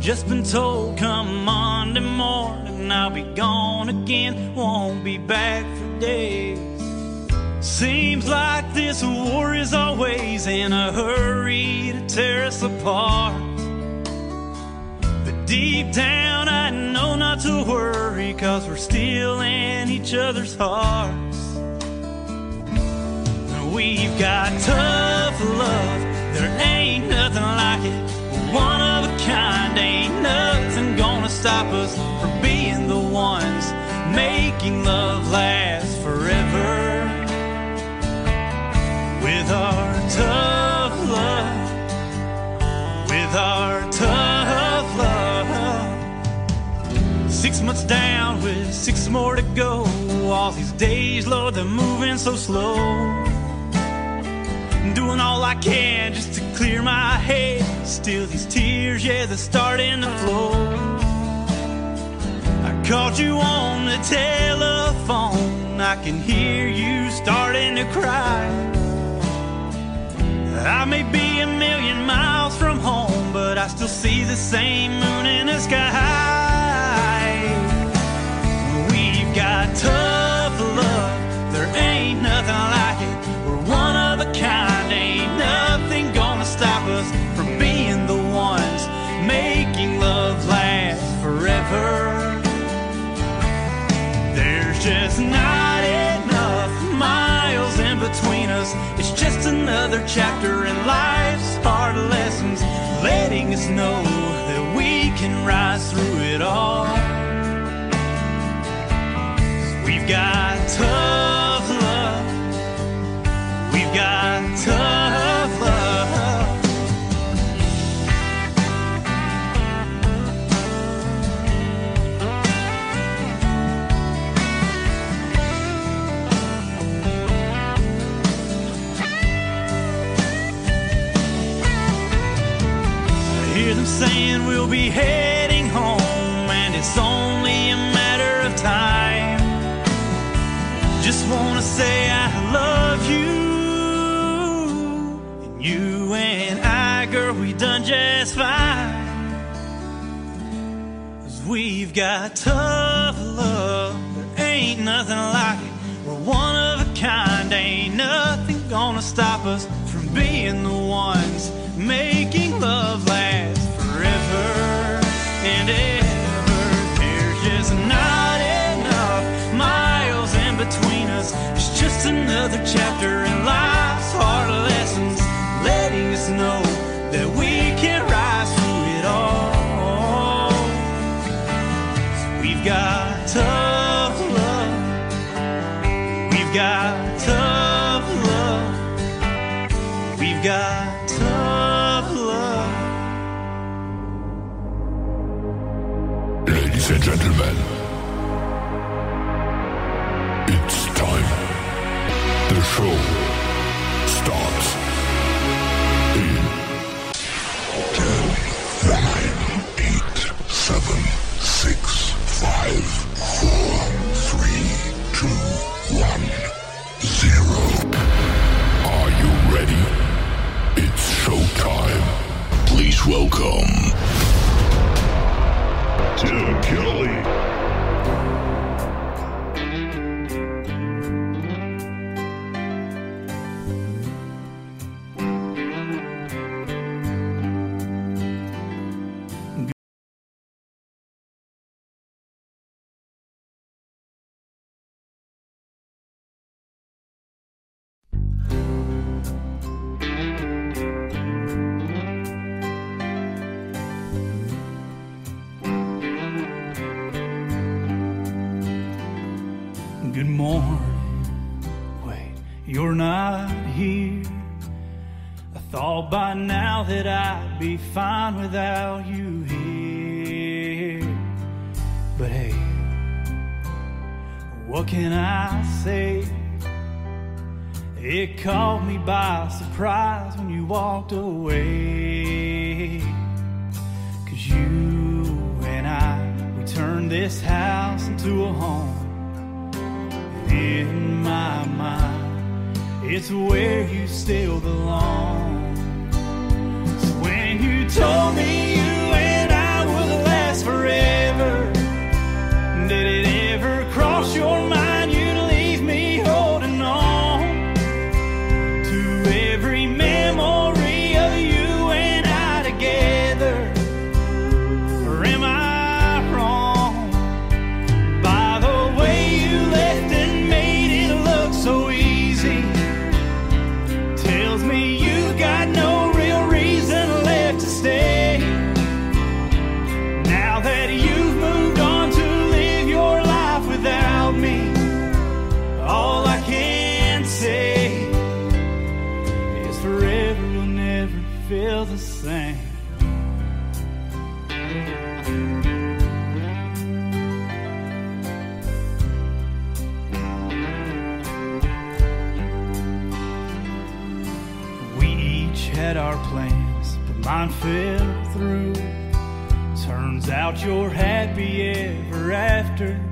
Just been told come Monday morning I'll be gone again, won't be back for days. Seems like this war is always in a hurry to tear us apart. But deep down, I know not to worry, cause we're still in each other's hearts. We've got tough love, there ain't stop us from being the ones making love last forever with our tough love, with our tough love. Six months down with six more to go. All these days, Lord, they're moving so slow. Doing all I can just to clear my head. Still, these tears, yeah, they're starting to flow. Called you on the telephone. I can hear you starting to cry. I may be a million miles from home, but I still see the same moon in the sky. We've got tough love, there ain't nothing like it. We're one of a kind, ain't nothing gonna stop us from being the ones making love last forever. Just not enough miles in between us. It's just another chapter in life's hard lessons, letting us know that we can rise through it all. We've got tough be heading home, and it's only a matter of time. Just wanna say I love you, and you and I, girl, we done just fine. Cause we've got tough love, there ain't nothing like it. We're one of a kind, ain't nothing gonna stop us from being the ones making love last and ever. There's just not enough miles in between us. It's just another chapter in life's hard lessons, letting us know that we can rise through it all. We've got tough love. We've got welcome Tim Kelly. Fine without you here. But hey, what can I say? It caught me by surprise when you walked away. Cause you and I, we turned this house into a home in my mind. It's where you still belong told me you and I would last forever. Did it ever cross your mind? thing. We each had our plans, but mine fell through. Turns out you're happy ever after.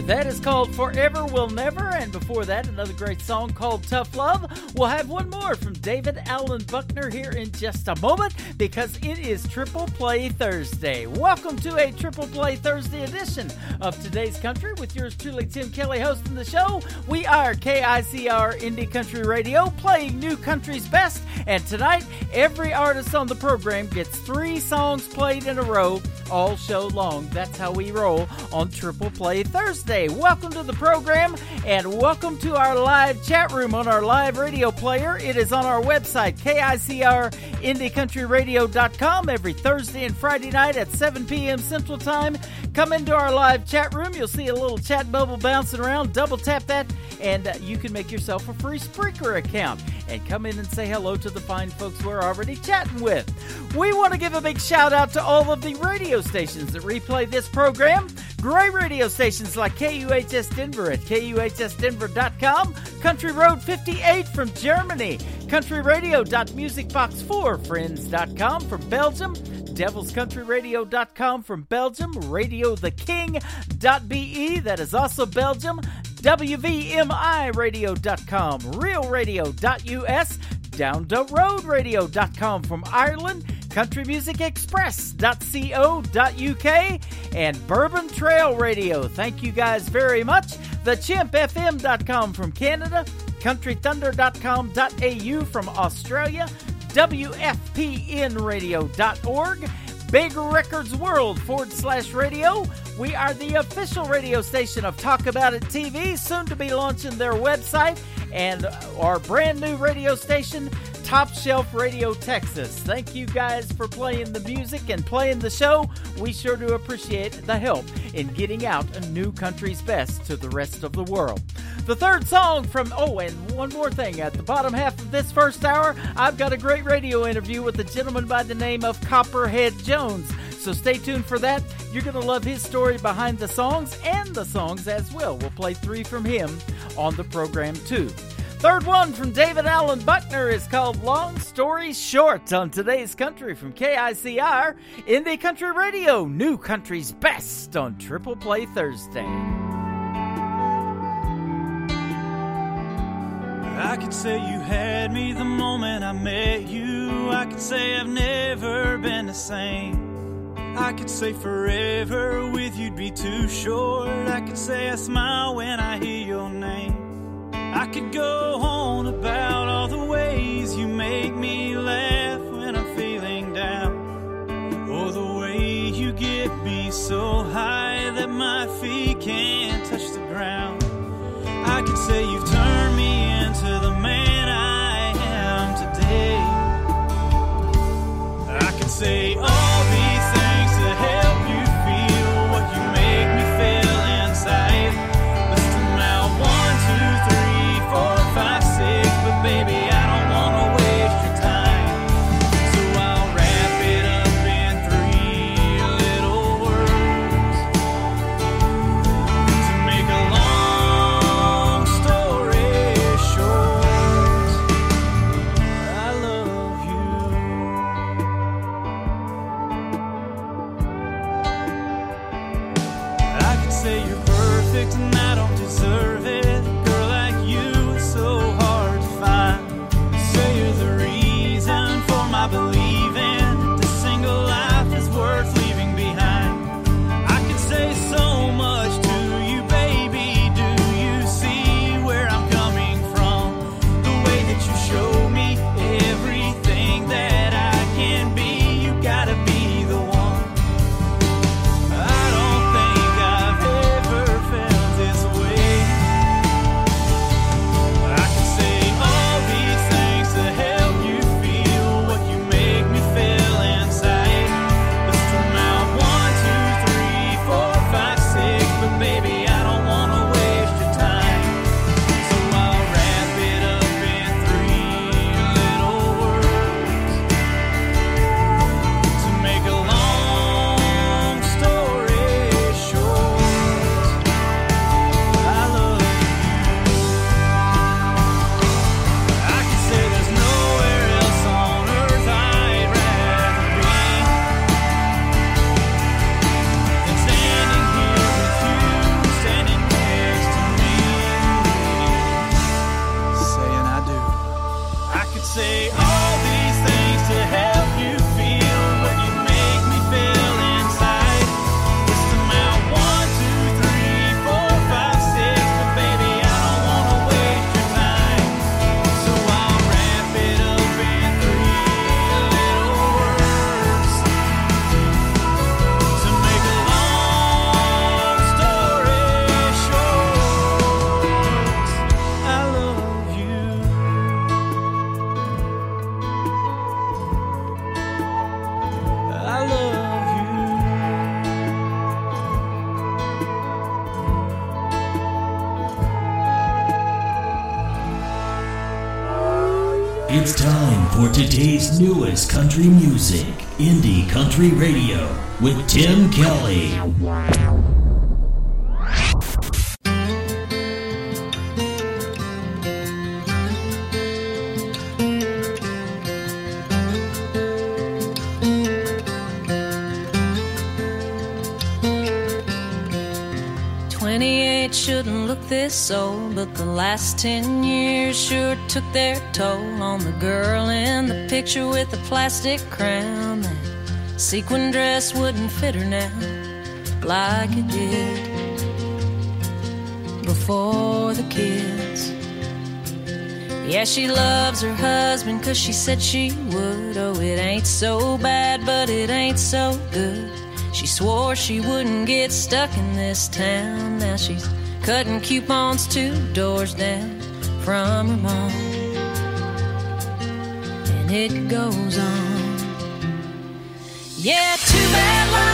That is called Forever Will Never. And before that, another great song called Tough Love. We'll have one more from David Allen Buckner here in just a moment because it is Triple Play Thursday. Welcome to a Triple Play Thursday edition of today's country with yours truly, Tim Kelly, hosting the show. We are KICR Indie Country Radio playing new country's best. And tonight, every artist on the program gets three songs played in a row all show long. That's how we roll on Triple Play Thursday. Welcome to the program and welcome to our live chat room on our live radio player. It is on our website, KICRIndieCountryRadio.com, every Thursday and Friday night at 7 p.m. Central Time. Come into our live chat room. You'll see a little chat bubble bouncing around. Double tap that, and uh, you can make yourself a free Spreaker account and come in and say hello to the fine folks we're already chatting with. We want to give a big shout out to all of the radio stations that replay this program. Great radio stations like KUHS Denver at KUHSDenver.com, Country Road 58 from Germany, CountryRadio.MusicBox4Friends.com from Belgium, DevilsCountryRadio.com from Belgium, RadioTheKing.be, that is also Belgium, WVMIRadio.com, RealRadio.us, DownTheRoadRadio.com from Ireland, CountryMusicExpress.co.uk, and Bourbon Trail Radio. Thank you guys very much. TheChimpFM.com from Canada, CountryThunder.com.au from Australia, WFPNRadio.org, Big Records World forward slash radio. We are the official radio station of Talk About It TV, soon to be launching their website, and our brand new radio station, Top Shelf Radio Texas. Thank you guys for playing the music and playing the show. We sure do appreciate the help in getting out a new country's best to the rest of the world. The third song from, oh, and one more thing. At the bottom half of this first hour, I've got a great radio interview with a gentleman by the name of Copperhead Jones. So stay tuned for that. You're going to love his story behind the songs and the songs as well. We'll play three from him on the program, too. Third one from David Allen Buckner is called Long Story Short on today's country from KICR, Indie Country Radio, New Country's Best on Triple Play Thursday. I could say you had me the moment I met you. I could say I've never been the same. I could say forever with you'd be too short. I could say I smile when I hear your name. I could go on about all the ways you make me laugh when I'm feeling down. Or the way you get me so high that my feet can't touch the ground. I could say you've say all country music, Indie Country Radio, with Tim Kelly. Picture with a plastic crown. That sequin dress wouldn't fit her now like it did before the kids. Yeah, she loves her husband 'cause she said she would. Oh, it ain't so bad, but it ain't so good. She swore she wouldn't get stuck in this town. Now she's cutting coupons two doors down from her mom. It goes on. Yeah, too bad life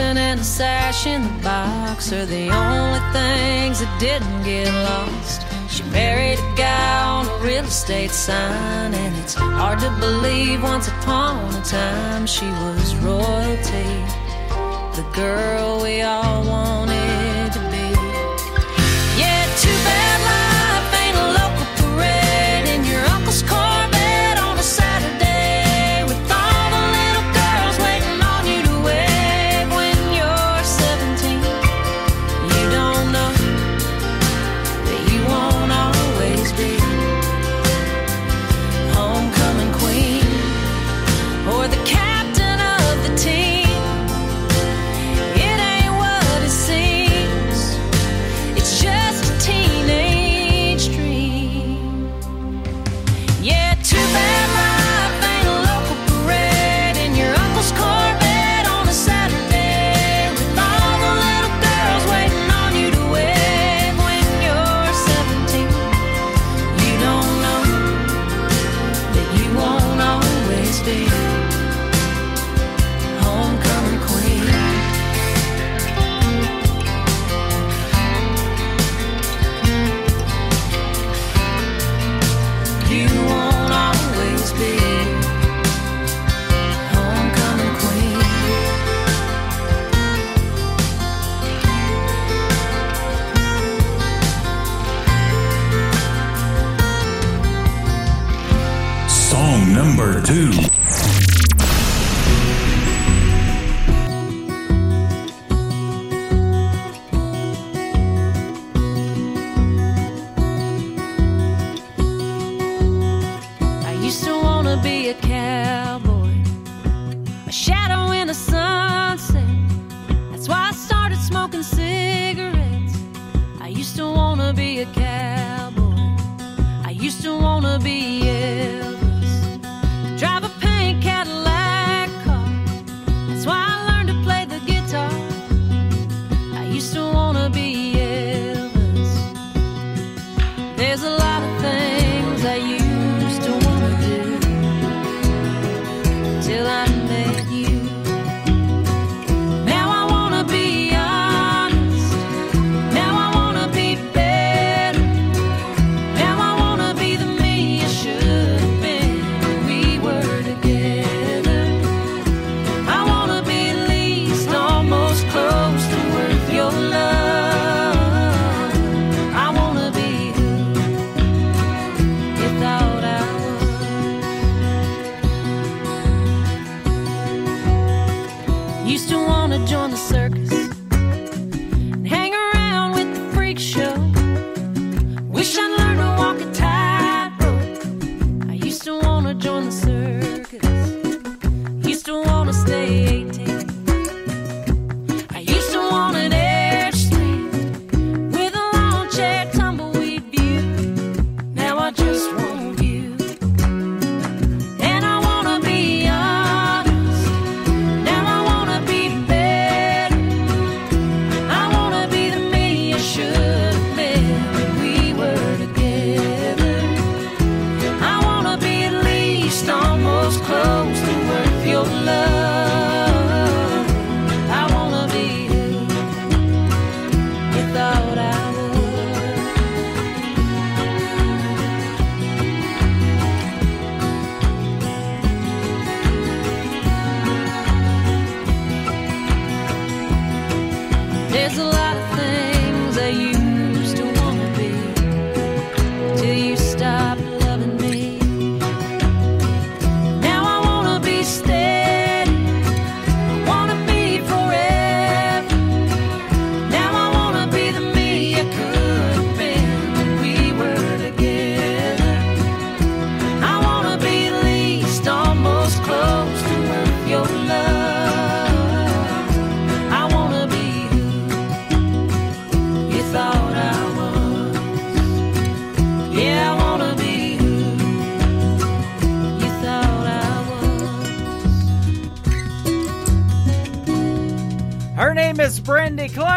and a sash in the box are the only things that didn't get lost. She married a guy on a real estate sign, and It's hard to believe once upon a time she was royalty. The girl we all wanted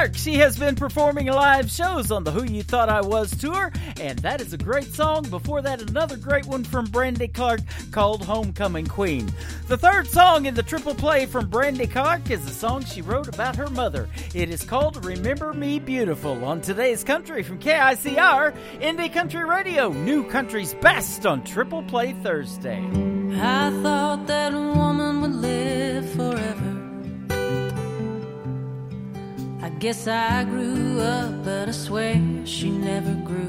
Clark. She has been performing live shows on the Who You Thought I Was tour, and that is a great song. Before that, another great one from Brandy Clark called Homecoming Queen. The third song in the triple play from Brandy Clark is a song she wrote about her mother. It is called Remember Me Beautiful on today's country from KICR, Indie Country Radio, New Country's Best on Triple Play Thursday. I thought that woman Guess I grew up, but I swear she never grew.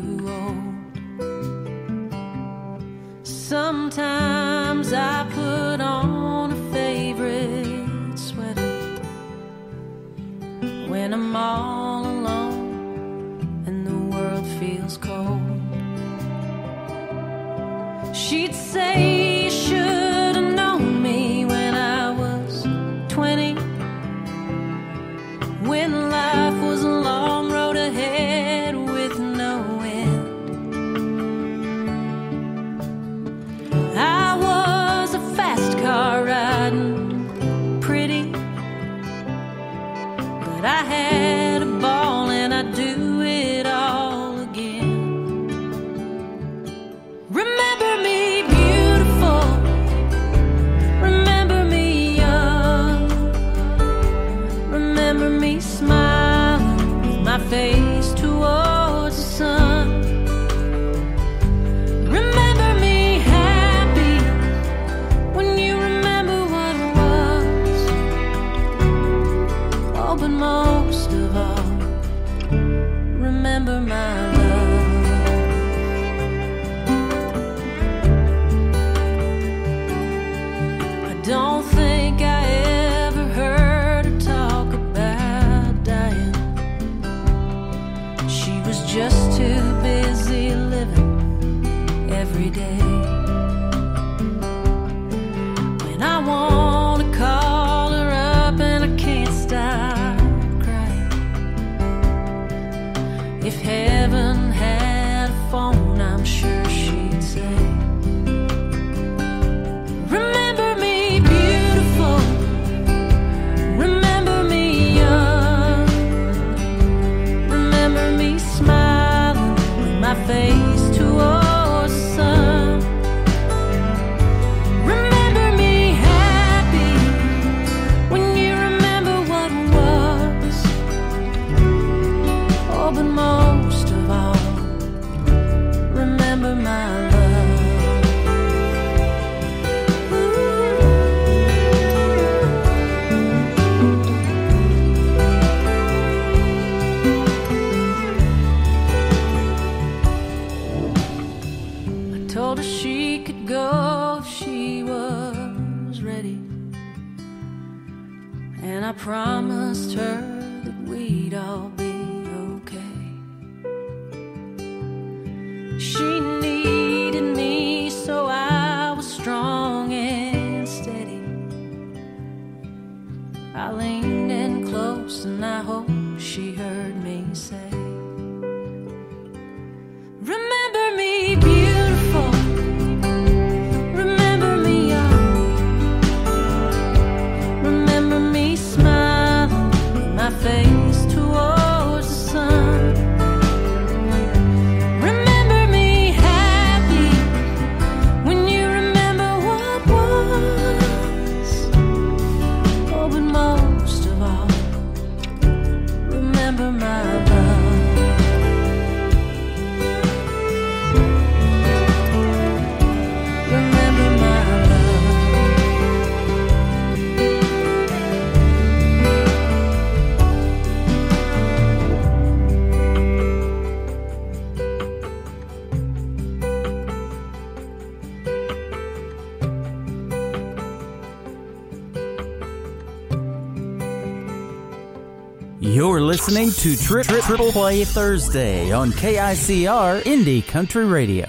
listening to Trip Trip Triple Play Thursday on KICR Indie Country Radio.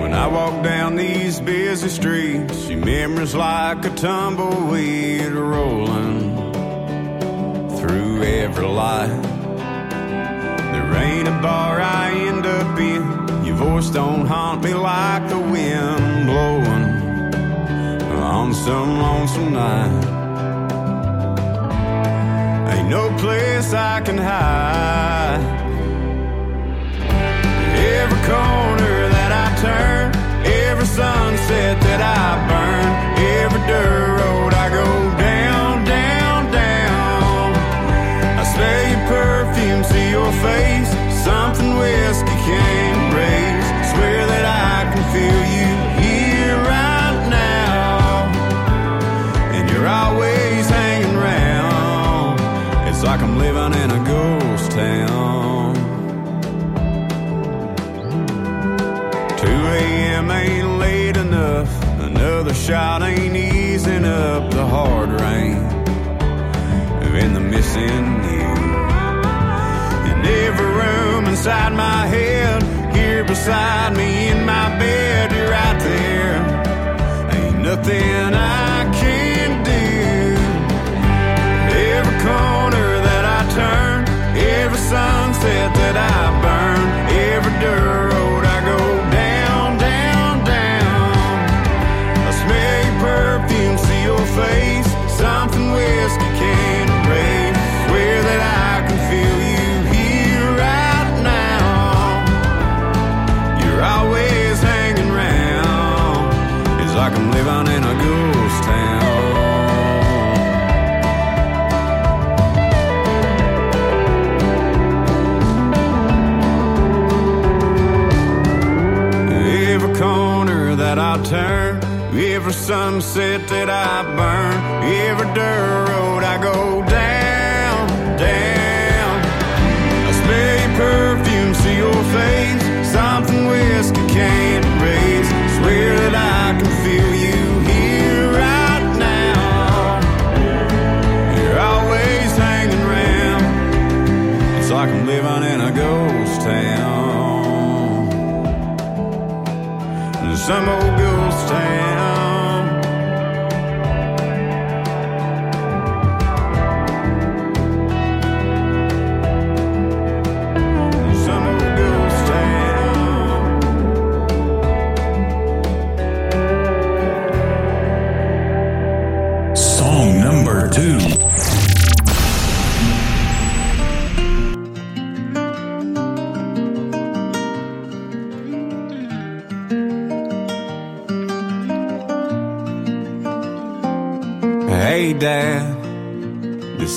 When I walk down these busy streets, she memories like a tumble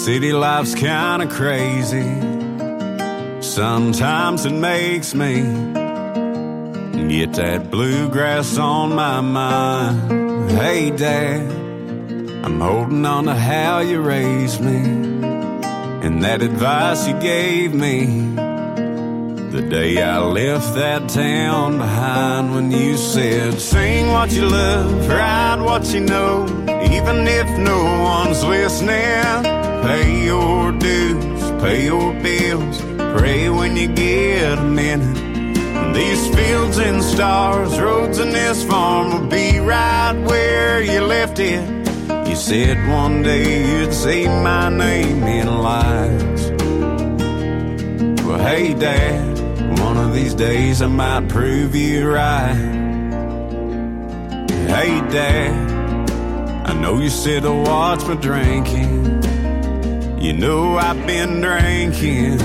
city life's kinda crazy. Sometimes it makes me get that bluegrass on my mind. Hey, Dad, I'm holding on to how you raised me and that advice you gave me. The day I left that town behind when you said, Sing what you love, write what you know, even if no one's listening. Pay your dues, pay your bills, pray when you get a minute. These fields and stars, roads and this farm will be right where you left it. You said one day you'd see my name in lights. Well, hey, Dad, one of these days I might prove you right. Hey, Dad, I know you said to watch my drinking. You know I've been drinking,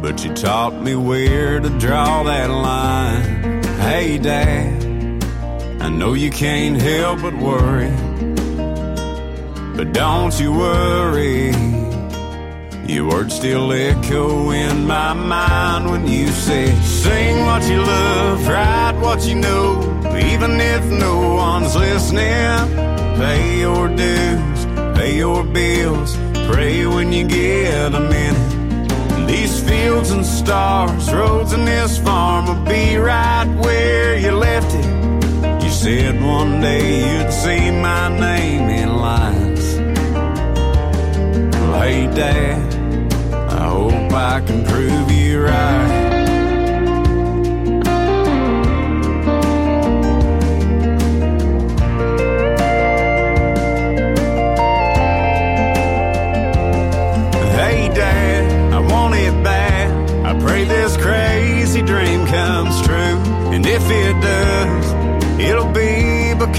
but you taught me where to draw that line. Hey, Dad, I know you can't help but worry, but don't you worry. Your words still echo in my mind when you say, Sing what you love, write what you know, even if no one's listening. Pay your dues, pay your bills, pray when you get a minute. These fields and stars, roads and this farm will be right where you left it. You said one day you'd see my name in lights. Hey, Dad. I hope I can prove you right.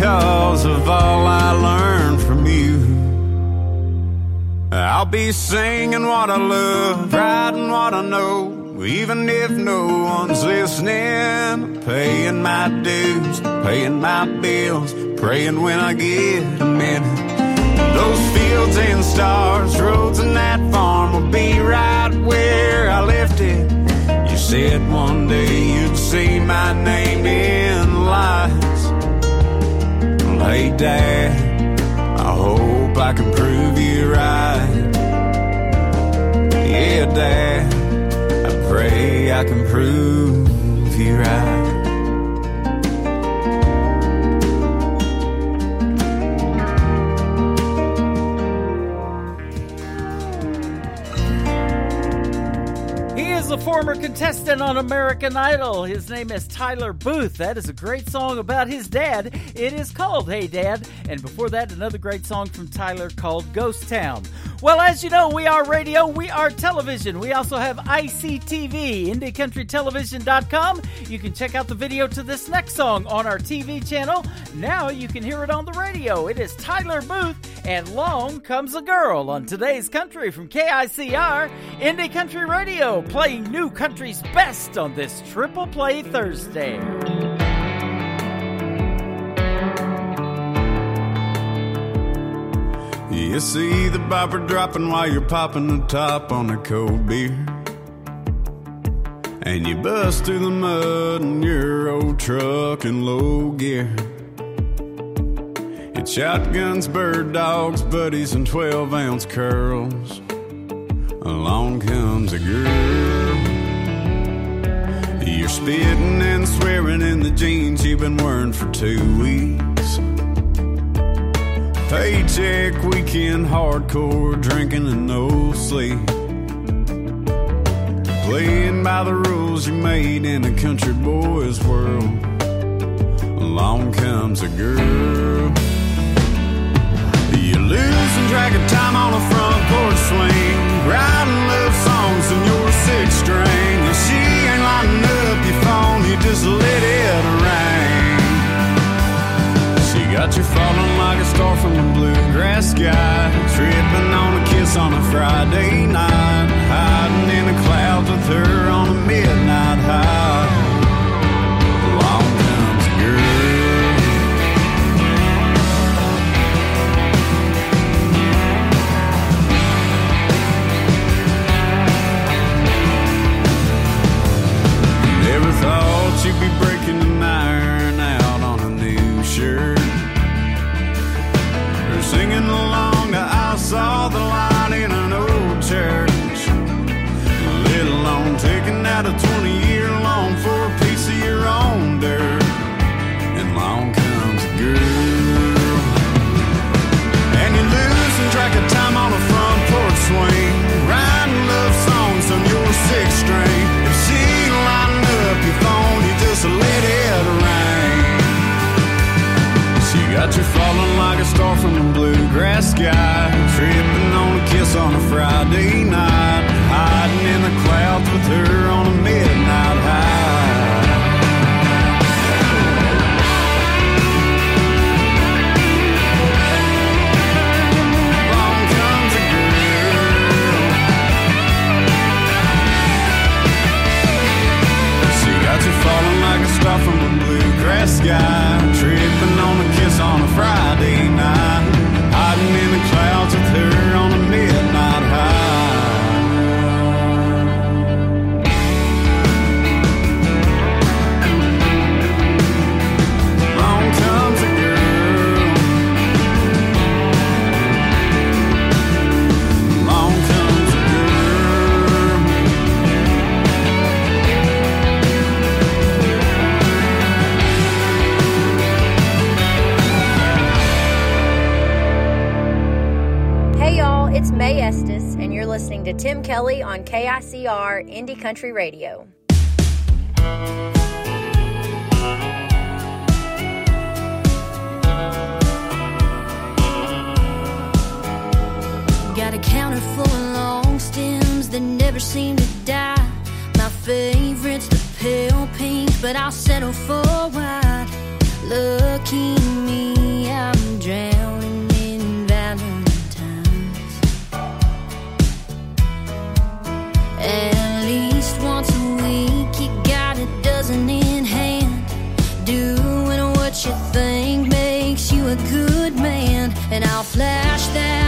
because of all I learned from you. I'll be singing what I love, writing what I know, even if no one's listening. Paying my dues, paying my bills, praying when I get a minute. Those fields and stars, roads and that farm will be right where I left it. You said one day you'd see my name in light. Hey, Dad, I hope I can prove you right. Yeah, Dad, I pray I can prove you right. A former contestant on American Idol. His name is Tyler Booth. That is a great song about his dad. It is called Hey Dad. And before that, another great song from Tyler called Ghost Town. Well, as you know, we are radio, we are television. We also have ICTV, IndieCountryTelevision.com. You can check out the video to this next song on our TV channel. Now you can hear it on the radio. It is Tyler Booth and Long Comes a Girl on today's country from KICR, Indie Country Radio, playing new country's best on this Triple Play Thursday. You see the bopper dropping while you're popping the top on a cold beer. And you bust through the mud in your old truck in low gear. It's shotguns, bird dogs, buddies, and 12 ounce curls. Along comes a girl. You're spitting and swearing in the jeans you've been wearing for two weeks. Paycheck weekend, hardcore drinking and no sleep. Playing by the rules you made in a country boy's world. Along comes a girl. You're losing track of time on a front porch swing, writing love songs in your six string. And she ain't lighting up your phone, you just let it ring. Got you falling like a star from the bluegrass sky, tripping on a kiss on a Friday night, hiding in the clouds with her on a midnight high. Thought you'd be breaking singing along to I saw the light in an old church. Let alone taking out a 20 sky. Tripping on a kiss on a Friday night. Tim Kelly on KICR Indie Country Radio. Got a counter full of long stems that never seem to die. My favorite's the pale pink, but I'll settle for white. Lucky me, I'm drowning flash that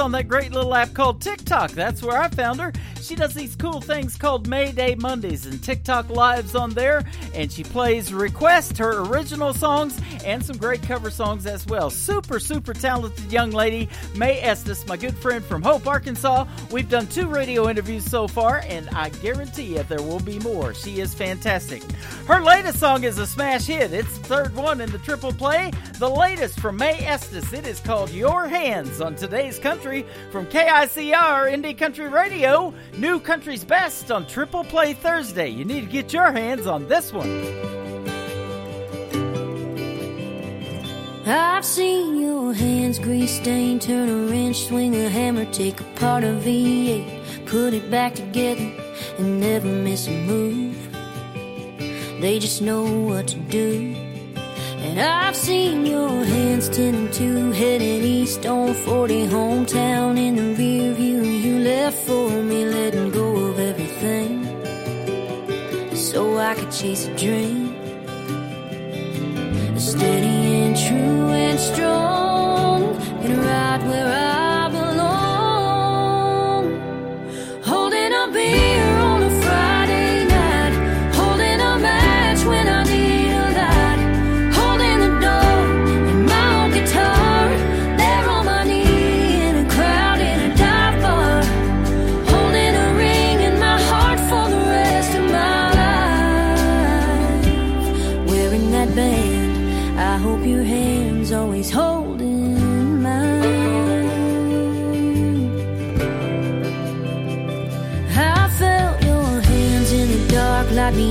on that great little app called TikTok. That's where I found her. She does these cool things called May Day Mondays and TikTok lives on there. And she plays request her original songs and some great cover songs as well. Super, super talented young lady, Mae Estes, my good friend from Hope, Arkansas. We've done two radio interviews so far, and I guarantee you there will be more. She is fantastic. Her latest song is a smash hit. It's the third one in the triple play. The latest from Mae Estes. It is called Your Hands on today's country from KICR Indie Country Radio. New Country's Best on Triple Play Thursday. You need to get your hands on this one. I've seen your hands grease stain, turn a wrench, swing a hammer, take apart a V8, put it back together, and never miss a move. They just know what to do. And I've seen your hands ten two, heading east on 40, hometown in the rear view. You left for me, letting go of everything, so I could chase a dream. Steady and true and strong, and right where I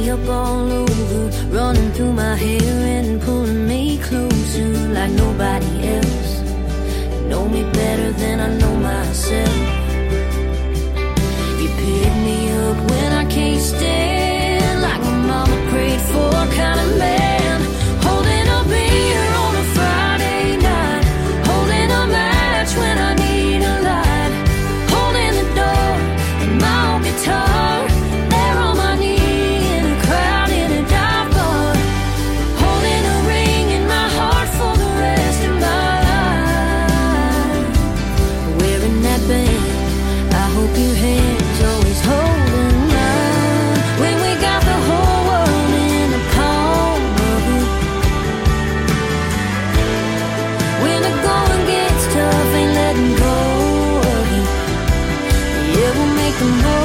up all over, running through my hair and pulling me closer like nobody else. Know me better than I the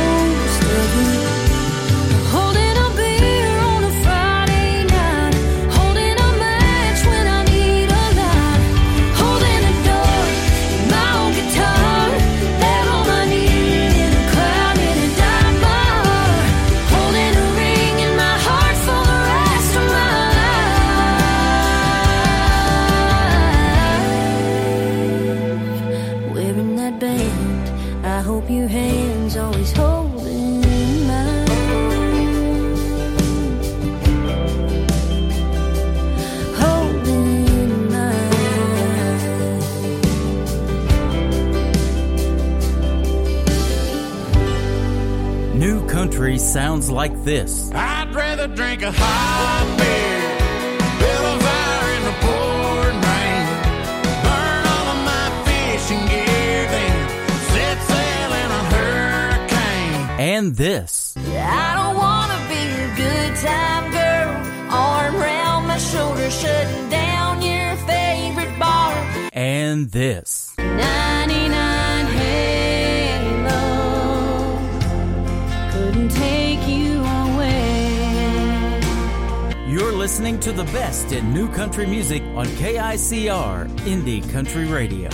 like this. I'd rather drink a hot beer, build a fire in the pouring rain, burn all of my fishing gear, then set sail in a hurricane. And this. Listening to the best in new country music on KICR Indie Country Radio.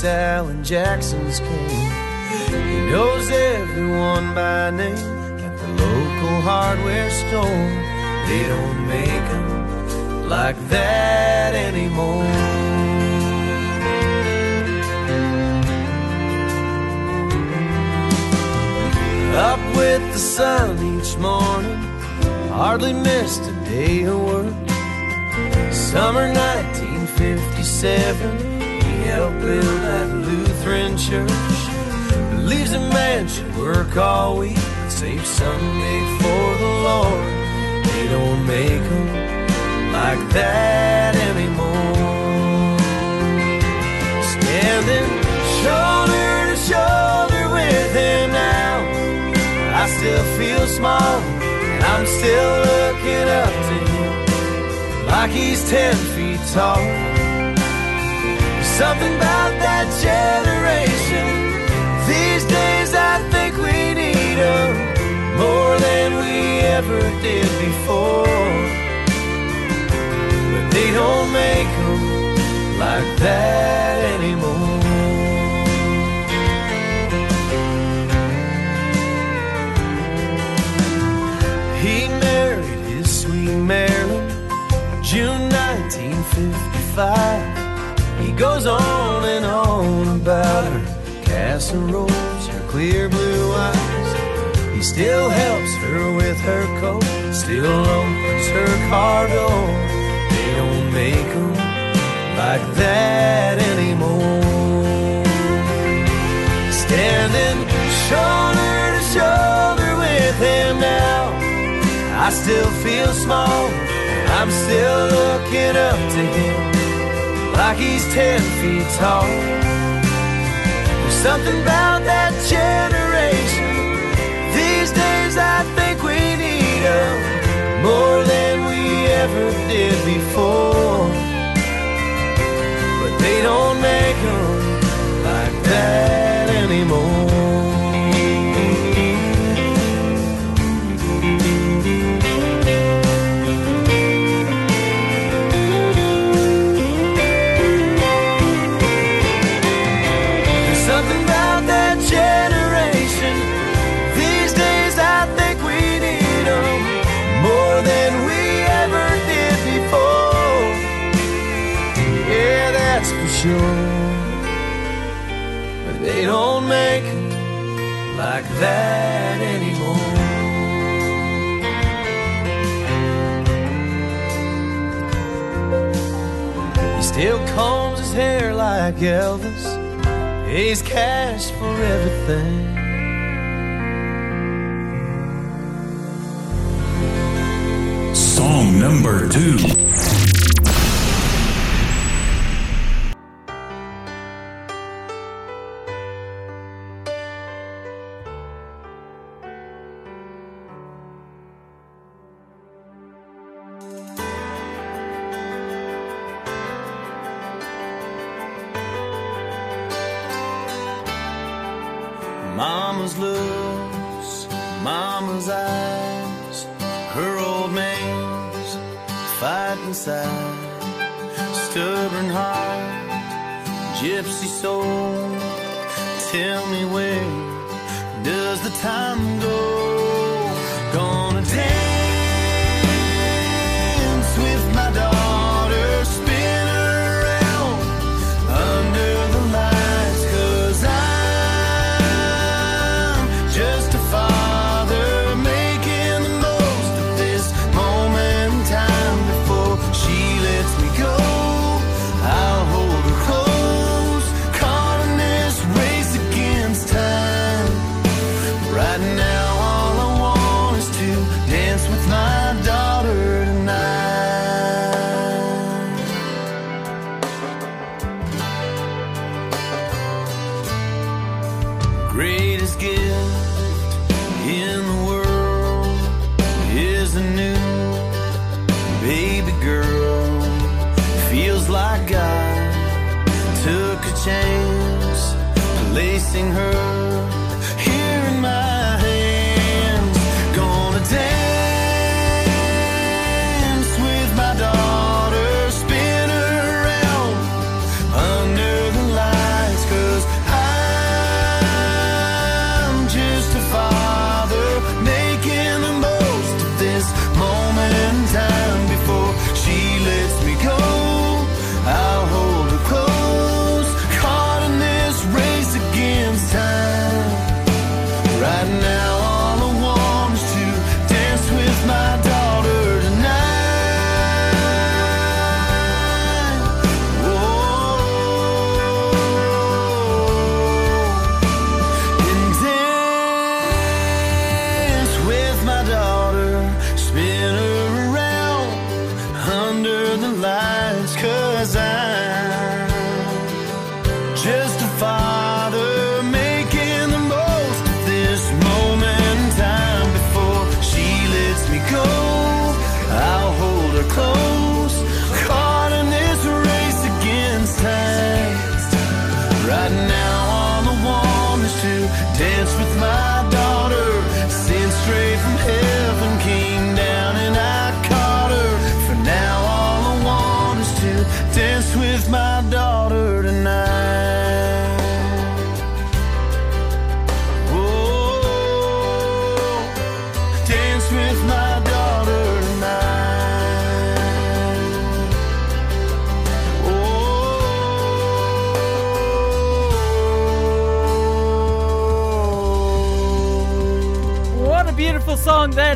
Thinks Alan Jackson's king. He knows everyone by name at the local hardware store. They don't make 'em like that anymore. Up with the sun each morning, hardly missed a day of work. Summer 1957, he helped build that Lutheran church. Believes a man should work all week, save Sunday for the Lord. They don't make 'em like that anymore. Standing shoulder to shoulder with him now. I still feel small, and I'm still looking up to him like he's ten feet tall. Something about that generation. These days, I think we need 'em more than we ever did before. But they don't make 'em like that anymore. He married his sweet Marilyn, June 1955. Goes on and on about her casseroles, her clear blue eyes. He still helps her with her coat, still opens her car door. They don't make 'em like that anymore. Standing shoulder to shoulder with him now. I still feel small. I'm still looking up to him like he's ten feet tall. There's something about that generation. These days I think we need more than we ever did before. But they don't make them like that anymore. sure But they don't make like that anymore. He still combs his hair like Elvis. He's cash for everything. Song number two. stubborn heart, gypsy soul. Tell me where does the time go?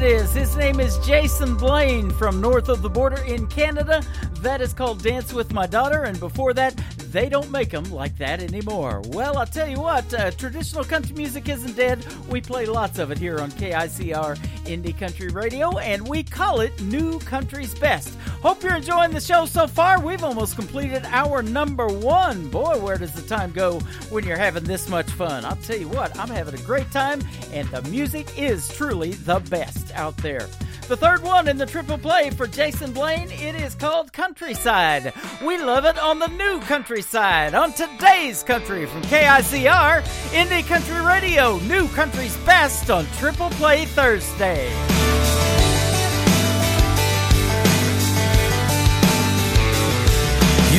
that is. His name is Jason Blaine from north of the border in Canada. That is called Dance with My Daughter, and before that, they don't make them like that anymore. Well, I'll tell you what, uh, traditional country music isn't dead. We play lots of it here on KICR Indie Country Radio, and we call it New Country's Best. Hope you're enjoying the show so far. We've almost completed our number one. Boy, where does the time go when you're having this much fun? I'll tell you what, I'm having a great time, and the music is truly the best out there. The third one in the triple play for Jason Blaine, it is called Countryside. We love it on the new countryside, on today's country from KICR, Indie Country Radio, New Country's Best on Triple Play Thursday.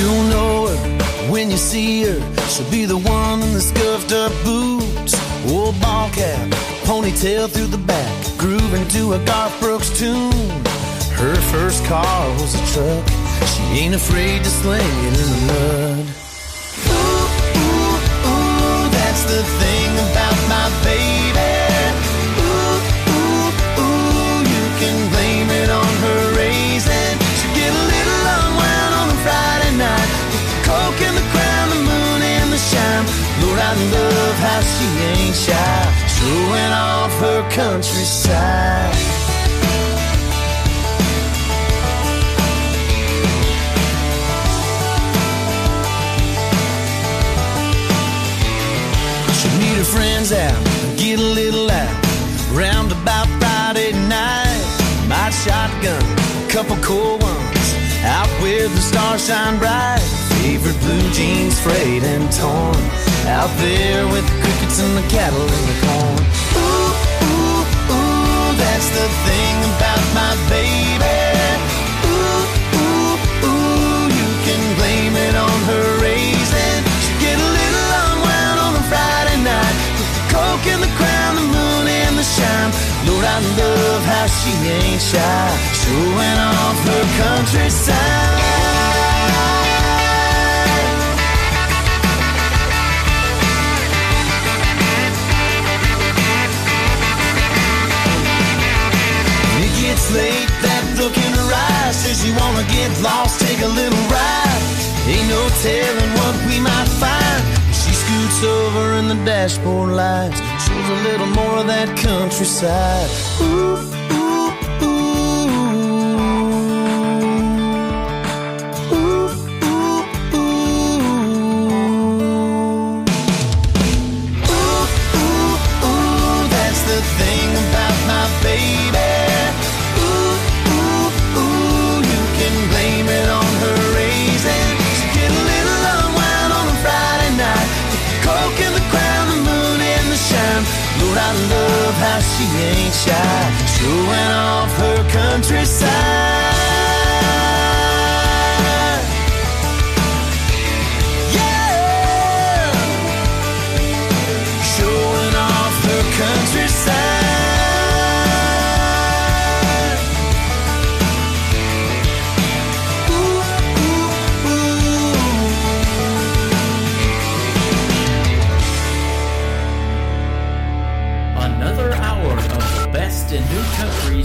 You'll know her when you see her. She'll be the one in the scuffed up boots. Old ball cap, ponytail through the back, grooving to a Garth Brooks tune. Her first car was a truck. She ain't afraid to sling it in the mud. Ooh, ooh, ooh, that's the thing about I love how she ain't shy, showing off her countryside. She'll meet her friends out get a little out. Round about Friday night, My shotgun, a couple cool ones. Out where the stars shine bright. Favorite blue jeans frayed and torn. Out there with the crickets and the cattle in the corn. Ooh, ooh, ooh, that's the thing about my baby. Ooh, ooh, ooh, you can blame it on her raising. She get a little unwound on a Friday night with the coke and the crown, the moon and the shine. Lord, I love how she ain't shy, showing off her countryside. You wanna get lost, take a little ride. Ain't no telling what we might find. She scoots over in the dashboard lights, shows a little more of that countryside. Ooh. Shy, showing off her countryside.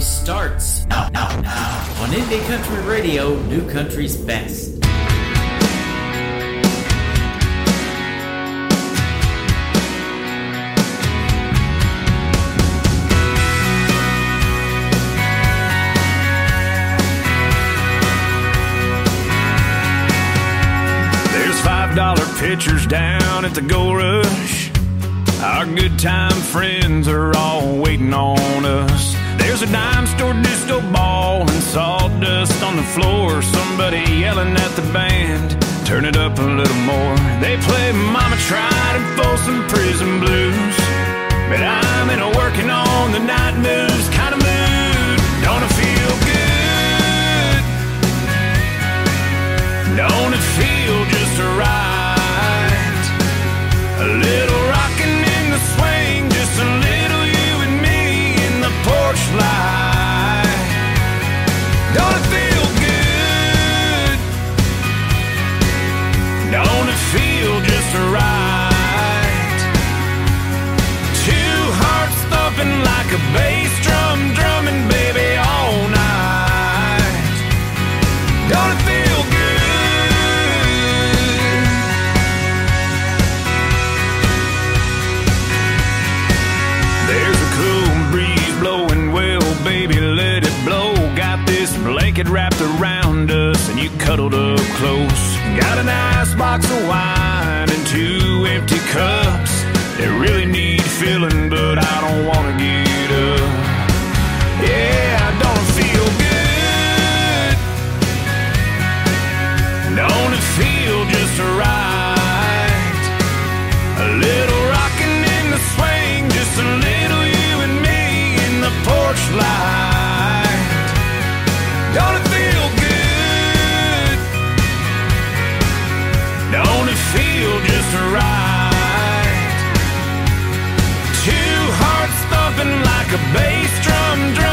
Starts now, now, now on Indie Country Radio, New Country's Best. There's five dollar pitchers down at the Gold Rush. Our good time friends are all waiting on us. There's a dime store disco ball and sawdust on the floor. Somebody yelling at the band, turn it up a little more. They play Mama Tried and Folsom Prison Blues. But I'm in a working on the night moves kind of mood. Don't it feel good? Don't it feel just right? A little Don't it feel good? Don't it feel just right? Two hearts thumping like a bass drum, drumming, around us and you cuddled up close. Got an ice box of wine and two empty cups. They really need filling, but I don't wanna get up. Yeah, I don't feel good. Don't it feel just right? A little rocking in the swing, just a little you and me in the porch light. to right. Two hearts thumping like a bass drum. drum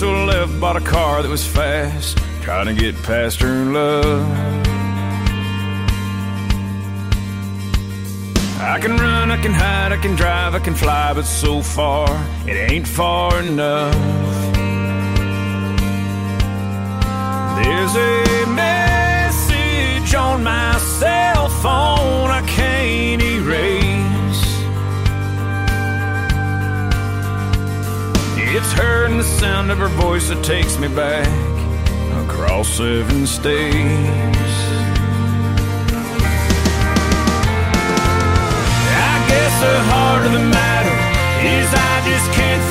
so left, bought a car that was fast, trying to get past her love. I can run, I can hide, I can drive, I can fly, but so far, it ain't far enough. There's a message on my cell phone I can't and the sound of her voice that takes me back across seven states. I guess the heart of the matter is I just can't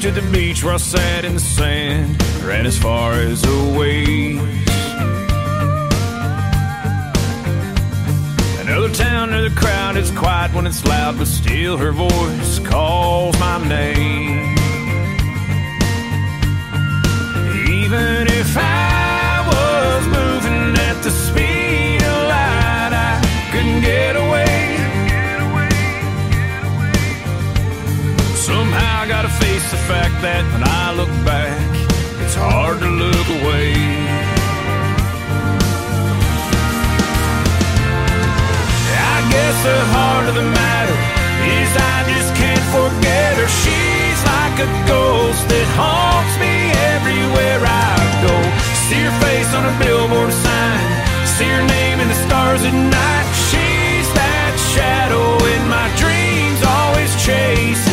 to the beach where I sat in the sand, ran as far as a ways. Another town, another crowd, it's quiet when it's loud, but still her voice calls my name. Even that when I look back, it's hard to look away. I guess the heart of the matter is I just can't forget her. She's like a ghost that haunts me everywhere I go. See her face on a billboard sign, see her name in the stars at night. She's that shadow in my dreams, always chasing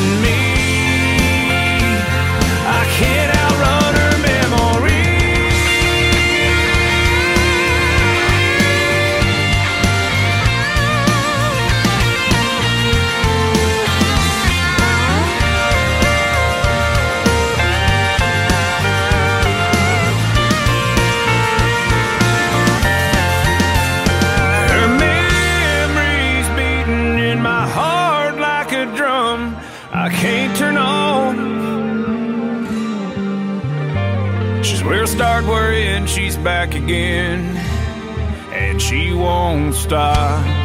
back again, and she won't stop.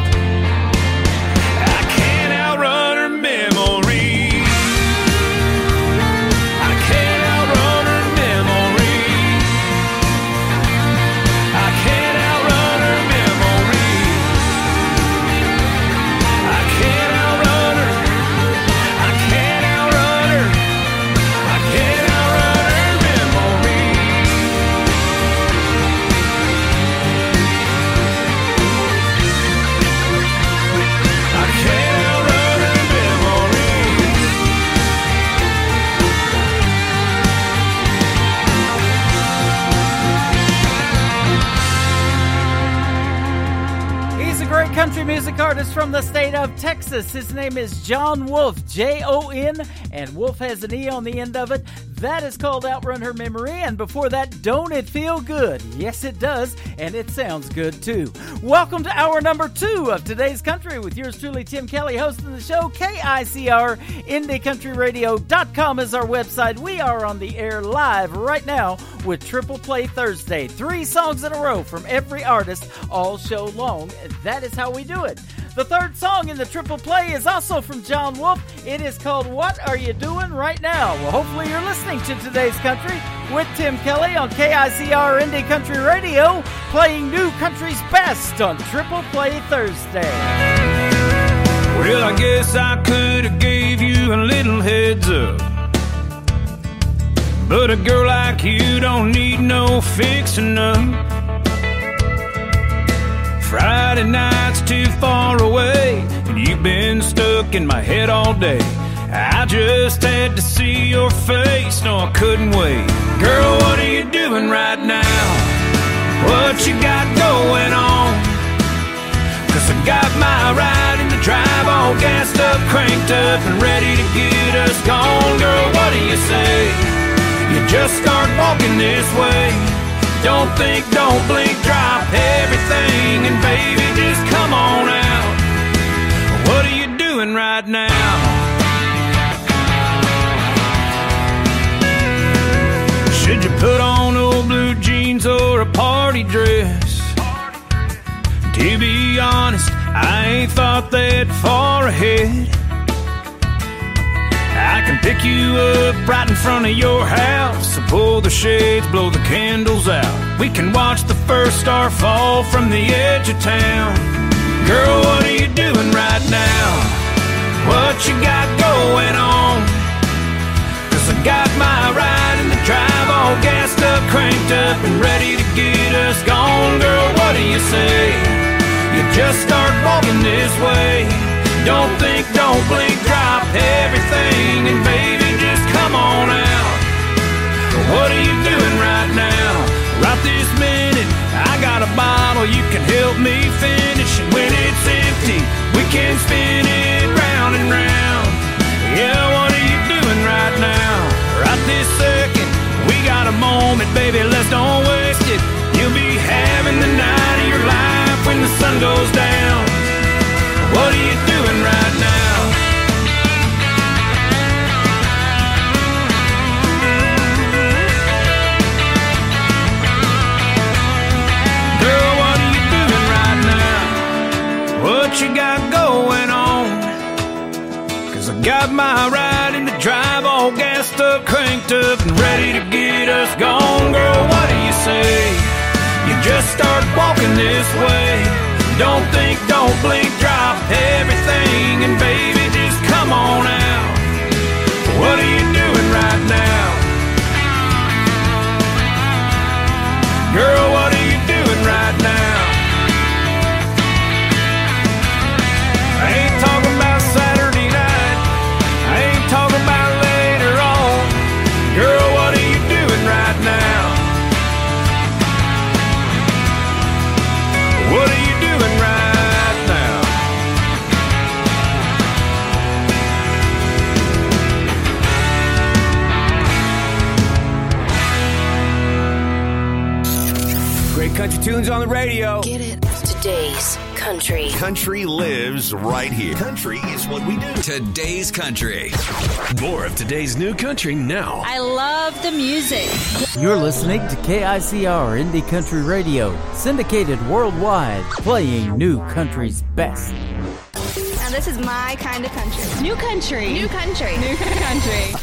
Music artist from the state of Texas. His name is Jon Wolfe, J O N, and Wolf has an E on the end of it. That is called Outrun Her Memory, and before that, Don't It Feel Good? Yes, it does, and it sounds good too. Welcome to hour number two of today's country with yours truly, Tim Kelly, hosting the show. KICR, IndieCountryRadio.com is our website. We are on the air live right now with Triple Play Thursday. Three songs in a row from every artist all show long. That is how we do it. The third song in the triple play is also from Jon Wolfe. It is called What Are You Doing Right Now? Well, hopefully you're listening to today's country with Tim Kelly on KICR Indie Country Radio, playing new country's best on Triple Play Thursday. Well, I guess I could have gave you a little heads up. But a girl like you don't need no fixing up. Friday night's too far away, and you've been stuck in my head all day. I just had to see your face, no, I couldn't wait. Girl, what are you doing right now? What you got going on? Cause I got my ride in the drive all gassed up, cranked up, and ready to get us gone. Girl, what do you say? You just start walking this way. Don't think, don't blink, drop everything, and baby, just come on out. What are you doing right now? Should you put on old blue jeans or a party dress? To be honest, I ain't thought that far ahead. I can pick you up right in front of your house. So pull the shades, blow the candles out. We can watch the first star fall from the edge of town. Girl, what are you doing right now? What you got going on? Cause I got my ride in the drive all gassed up, cranked up, and ready to get us gone. Girl, what do you say? You just start walking this way. Don't think, don't blink, drop everything, and baby, just come on out. What are you doing right now? Right this minute, I got a bottle you can help me finish, and when it's empty, we can spin it round and round. Yeah, what are you doing right now? Right this second, we got a moment, baby, let's don't start walking this way. Don't think, don't blink, drop everything, and baby, just come on out. What are you doing right now? Girl, country tunes on the radio. Get it? Today's country. Country lives right here. Country is what we do. Today's country. More of today's new country now. I love the music. You're listening to KICR Indie Country Radio, syndicated worldwide, playing new country's best. Now this is my kind of country. New country. New country. New country.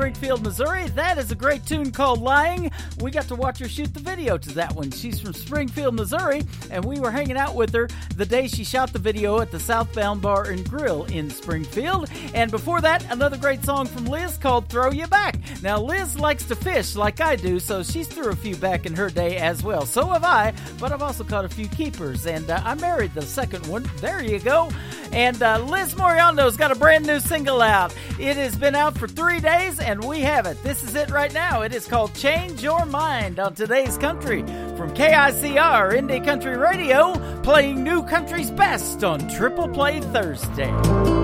Springfield, Missouri. That is a great tune called Lying. We got to watch her shoot the video to that one. She's from Springfield, Missouri, and we were hanging out with her the day she shot the video at the Southbound Bar and Grill in Springfield. And before that, another great song from Liz called Throw You Back. Now, Liz likes to fish like I do, so she's threw a few back in her day as well. So have I, but I've also caught a few keepers, and uh, I married the second one. There you go. And uh, Liz Moriondo's got a brand new single out. It has been out for three days, and we have it. This is it right now. It is called Change Your Mind on Today's Country from KICR Indie Country Radio, playing New Country's Best on Triple Play Thursday.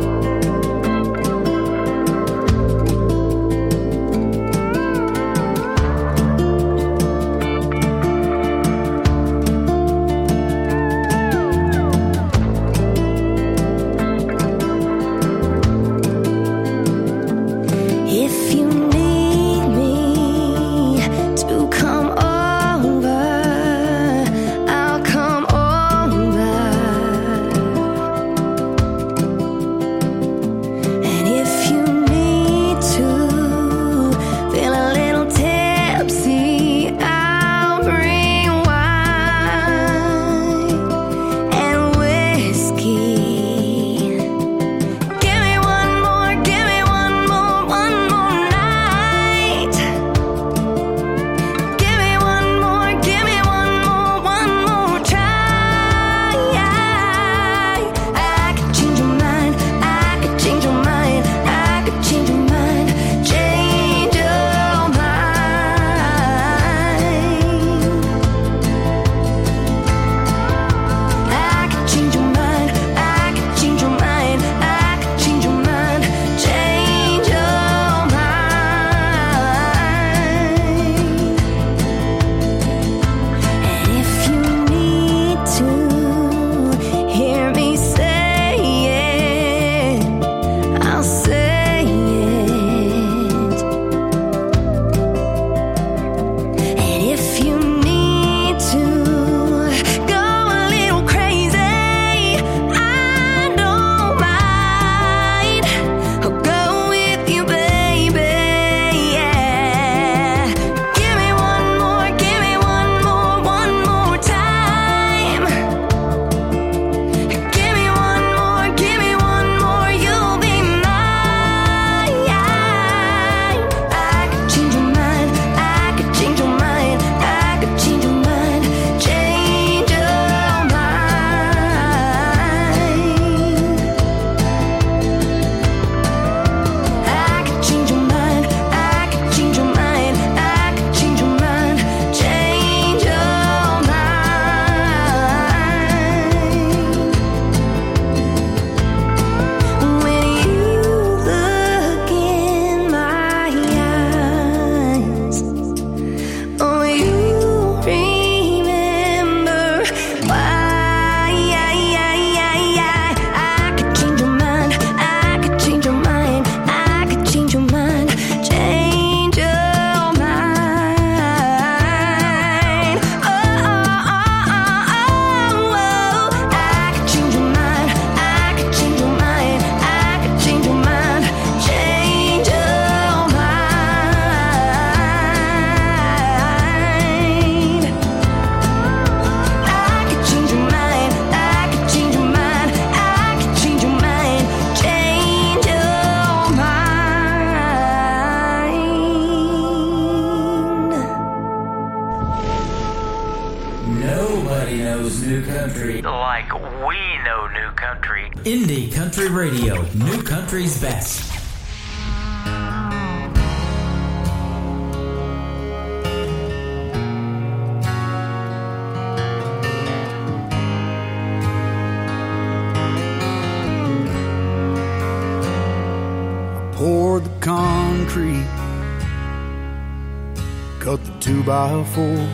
By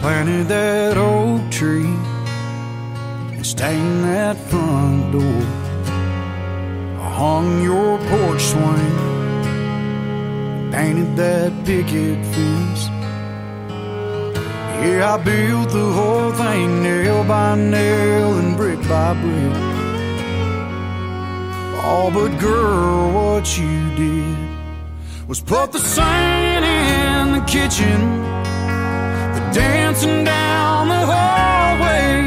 planted that oak tree, and stained that front door. I hung your porch swing, painted that picket fence. Yeah, I built the whole thing nail by nail and brick by brick. Oh, but girl, what you did was put the the kitchen, the dancing down the hallway,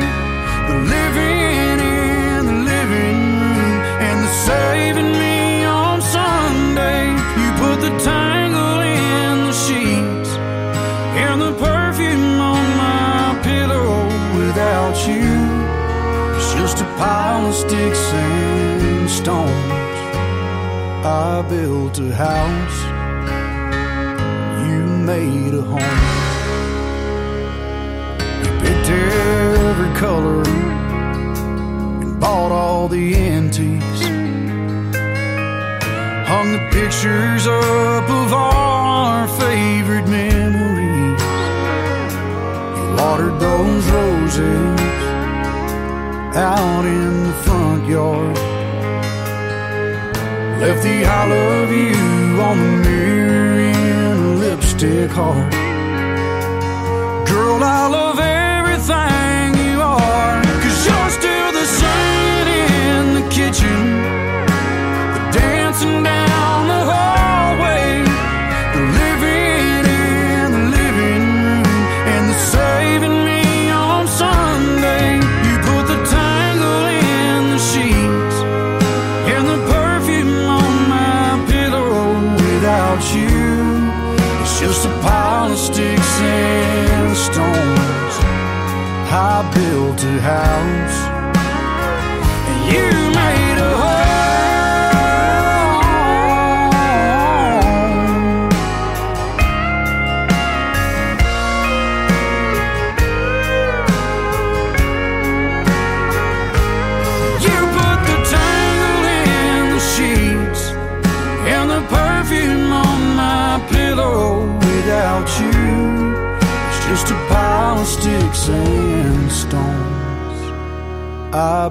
the living in the living room, and the saving me on Sunday. You put the tangle in the sheets and the perfume on my pillow without you. It's just a pile of sticks and stones. I built a house, color and bought all the antiques. Hung the pictures up of all our favorite memories. You watered those roses out in the front yard. Left the I love you on the mirror in a lipstick heart. Girl, I love everything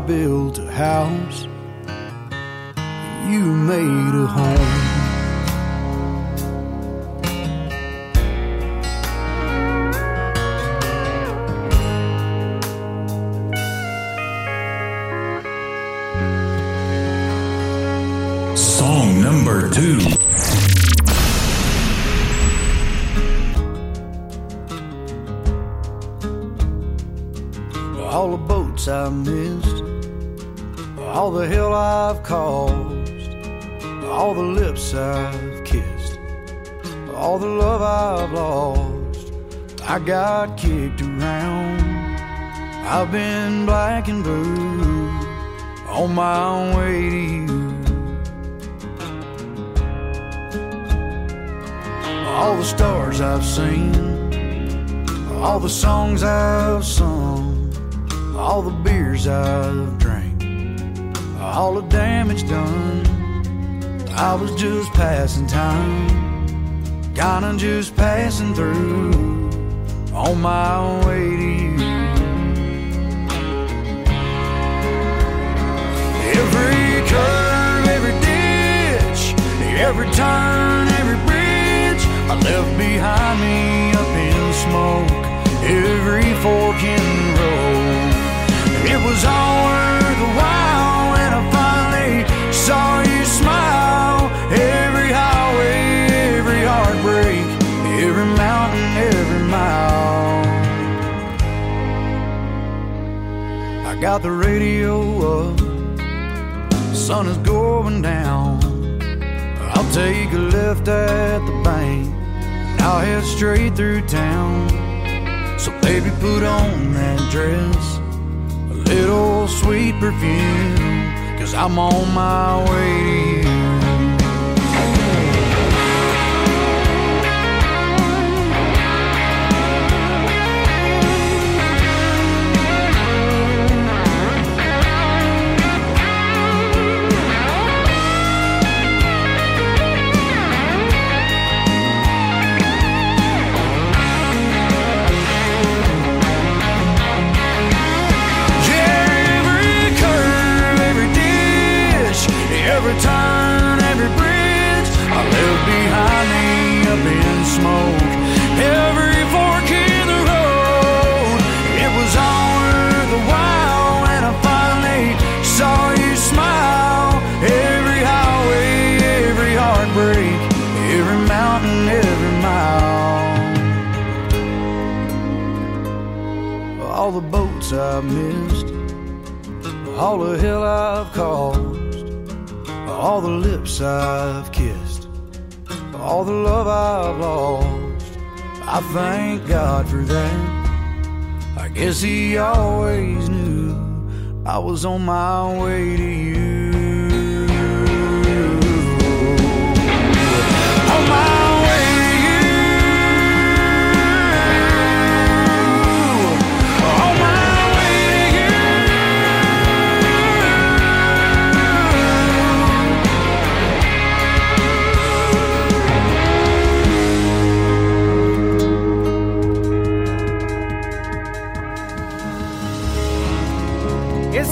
I built a house, I got kicked around, I've been black and blue on my way to you. All the stars I've seen, all the songs I've sung, all the beers I've drank, all the damage done. I was just passing time, kinda just passing through on my way to you. Every curve, every ditch, every turn, every bridge I left behind me up in smoke. Every fork in got the radio up sun is going down. I'll take a left at the bank, and I'll head straight through town. So baby, put on that dress, a little sweet perfume, cause I'm on my way to you. every turn, every bridge I left behind me up in smoke. Every fork in the road, it was all worth the while when I finally saw you smile. Every highway, every heartbreak, every mountain, every mile. All the boats I've missed, all the hell I've all the lips I've kissed, all the love I've lost. I thank God for that. I guess He always knew I was on my way to you.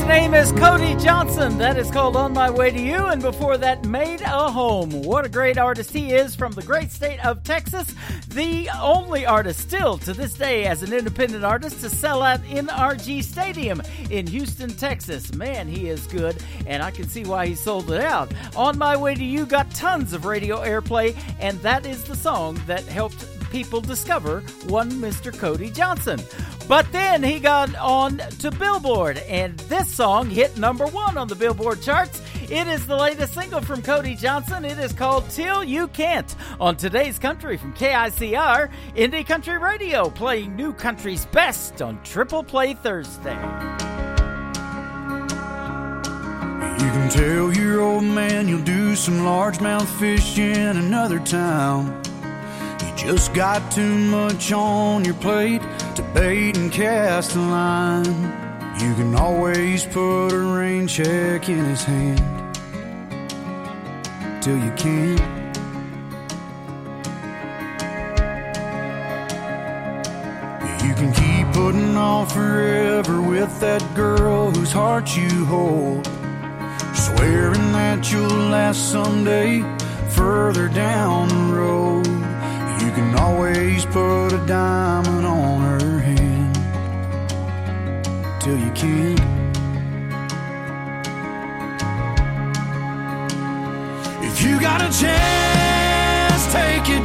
Name is Cody Johnson. That is called On My Way to You. And before that, Made a Home. What a great artist he is from the great state of Texas. The only artist still to this day as an independent artist to sell out NRG Stadium in Houston, Texas. Man, he is good. And I can see why he sold it out. On My Way to You got tons of radio airplay. And that is the song that helped people discover one Mr. Cody Johnson. But then he got on to Billboard, and this song hit number one on the Billboard charts. It is the latest single from Cody Johnson. It is called Till You Can't on today's country from KICR, Indie Country Radio, playing new country's best on Triple Play Thursday. You can tell your old man you'll do some largemouth fish in another town. You just got too much on your plate bait and cast a line. You can always put a rain check in his hand till you can't. You can keep putting off forever with that girl whose heart you hold. Swearing that you'll last someday further down the road. You can always put a diamond till you can't. If you got a chance, take it.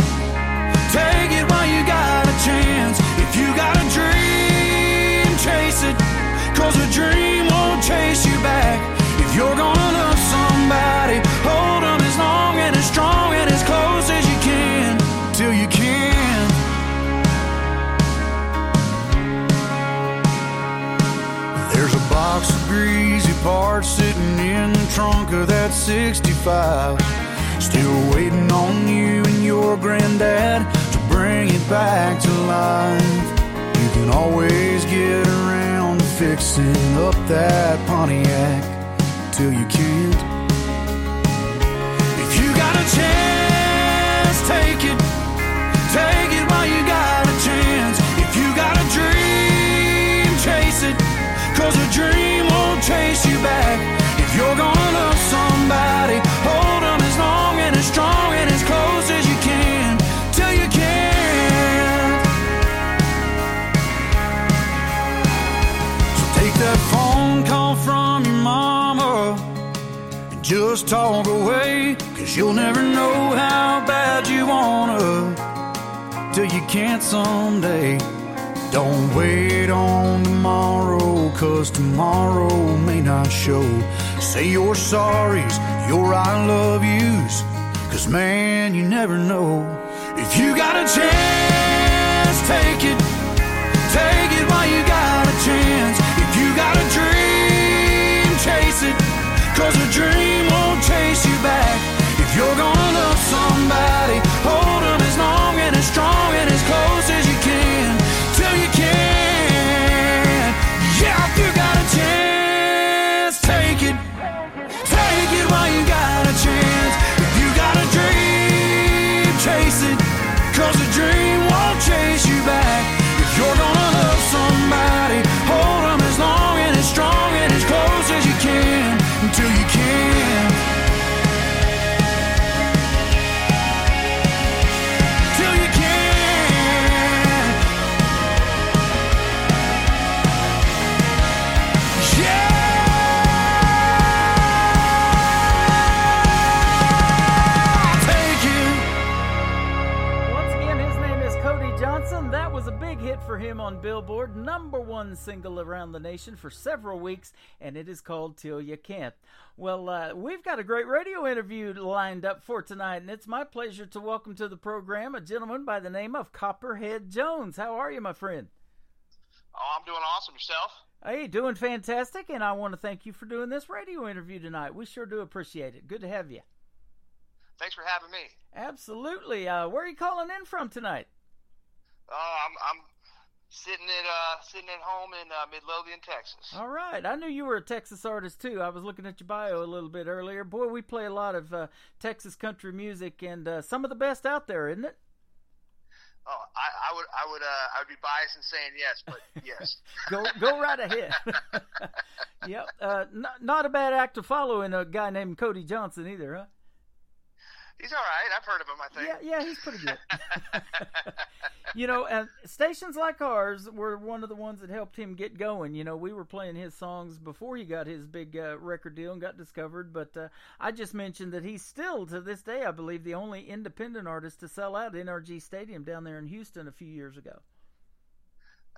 Parts sitting in the trunk of that 65. Still waiting on you and your granddad to bring it back to life. You can always get around fixing up that Pontiac till you can't. Cause a dream won't chase you back. If you're gonna love somebody, hold them as long and as strong and as close as you can. Till you can't. So take that phone call from your mama and just talk away. Cause you'll never know how bad you wanna till you can't someday. Don't wait on tomorrow, cause tomorrow may not show. Say your sorries, your I love yous, cause man, you never know. One single around the nation for several weeks, and it is called Till You Can't. Well, uh, we've got a great radio interview lined up for tonight, and it's my pleasure to welcome to the program a gentleman by the name of Copperhead Jones. How are you, my friend? Oh, I'm doing awesome. Yourself? Hey, doing fantastic, and I want to thank you for doing this radio interview tonight. We sure do appreciate it. Good to have you. Thanks for having me. Absolutely. Uh, where are you calling in from tonight? Oh, I'm I'm sitting at uh sitting at home in uh, Midlothian, Texas. All right. I knew you were a Texas artist too. I was looking at your bio a little bit earlier. Boy, we play a lot of uh, Texas country music, and uh, some of the best out there, isn't it? Oh, I, I would I would uh, I would be biased in saying yes, but yes. go go right ahead. yep. Uh, not, not a bad act to follow in a guy named Cody Johnson either, huh? He's all right. I've heard of him. I think. Yeah, yeah, he's pretty good. you know, and stations like ours were one of the ones that helped him get going. You know, we were playing his songs before he got his big uh, record deal and got discovered. But uh, I just mentioned that he's still, to this day, I believe, the only independent artist to sell out NRG Stadium down there in Houston a few years ago.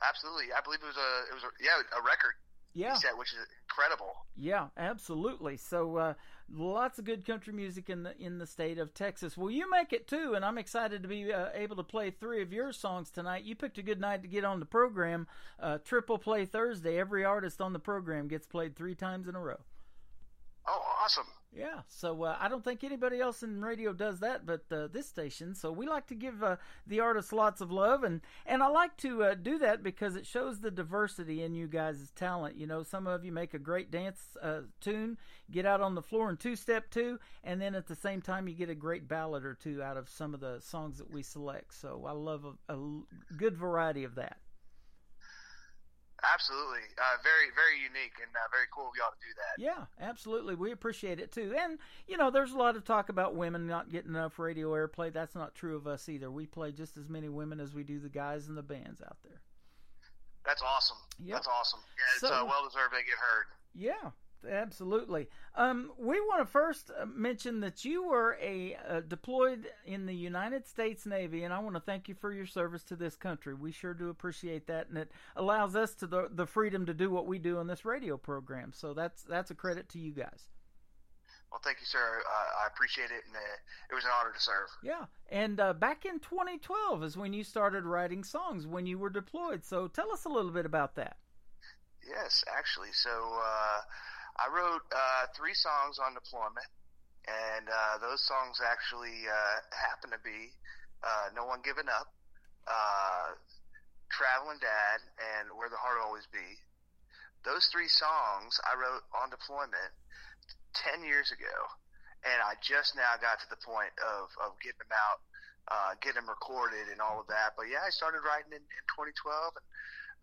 Absolutely, I believe it was a it was a, yeah a record yeah, set, which is incredible. Yeah, absolutely. So uh, lots of good country music in the in the state of Texas. Well, you make it too, and I'm excited to be uh, able to play three of your songs tonight. You picked a good night to get on the program. Uh, Triple Play Thursday. Every artist on the program gets played three times in a row. Oh, awesome! Yeah, so uh, I don't think anybody else in radio does that, but uh, this station. So we like to give uh, the artists lots of love, and and I like to uh, do that because it shows the diversity in you guys' talent. You know, some of you make a great dance uh, tune, get out on the floor and two step two, and then at the same time you get a great ballad or two out of some of the songs that we select. So I love a, a good variety of that. Absolutely, uh, very very unique and uh, very cool of y'all to do that. Yeah, absolutely, we appreciate it too. And you know, there's a lot of talk about women not getting enough radio airplay. That's not true of us either. We play just as many women as we do the guys and the bands out there. That's awesome. Yep. That's awesome. Yeah, it's So- uh, well deserved they get heard. Yeah, absolutely. Um, we want to first uh, mention that you were a uh, deployed in the United States Navy, and I want to thank you for your service to this country. We sure do appreciate that, and it allows us to the the freedom to do what we do on this radio program. So that's that's a credit to you guys. Well, thank you, sir. Uh, I appreciate it, and uh, it was an honor to serve. Yeah, and uh, back in 2012 is when you started writing songs when you were deployed. So tell us a little bit about that. Yes, actually. So uh, I wrote uh, three songs on deployment, and uh, those songs actually uh, happen to be uh, "No One Giving Up," uh, "Traveling Dad," and "Where the Heart Always Be." Those three songs I wrote on deployment ten years ago, and I just now got to the point of of getting them out, uh, getting them recorded, and all of that. But yeah, I started writing in, in 2012. And,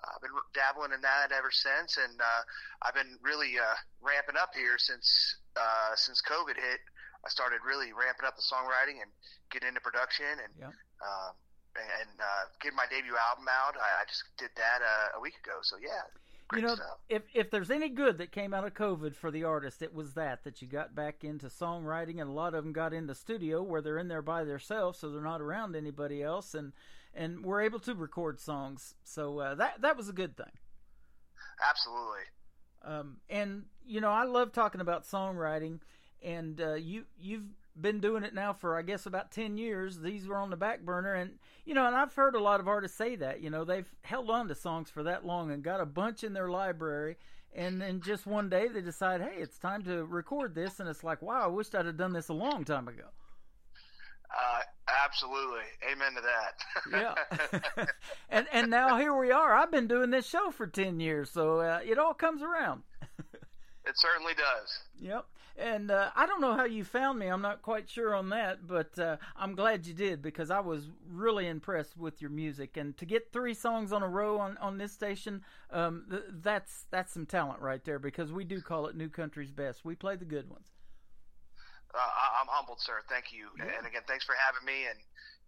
I've been dabbling in that ever since, and uh, I've been really uh, ramping up here since uh, since COVID hit. I started really ramping up the songwriting and getting into production and Yeah. um, and uh, getting my debut album out. I, I just did that uh, a week ago. So yeah, you know, stuff. if if there's any good that came out of COVID for the artist, it was that that you got back into songwriting, and a lot of them got into studio where they're in there by themselves, so they're not around anybody else, and and we're able to record songs. So uh, that that was a good thing. Absolutely. Um, and you know, I love talking about songwriting, and uh, you you've been doing it now for I guess about ten years. These were on the back burner, and you know, and I've heard a lot of artists say that. You know, they've held on to songs for that long and got a bunch in their library, and then just one day they decide, hey, it's time to record this, and it's like, wow, I wished I'd have done this a long time ago. Uh, absolutely. Amen to that. Yeah. and and now here we are. I've been doing this show for ten years, so uh, it all comes around. it certainly does. Yep. And uh, I don't know how you found me. I'm not quite sure on that, but uh, I'm glad you did because I was really impressed with your music. And to get three songs on a row on, on this station, um, th- that's that's some talent right there because we do call it New Country's Best. We play the good ones. Uh, I- I'm humbled, sir. Thank you. And again, thanks for having me. And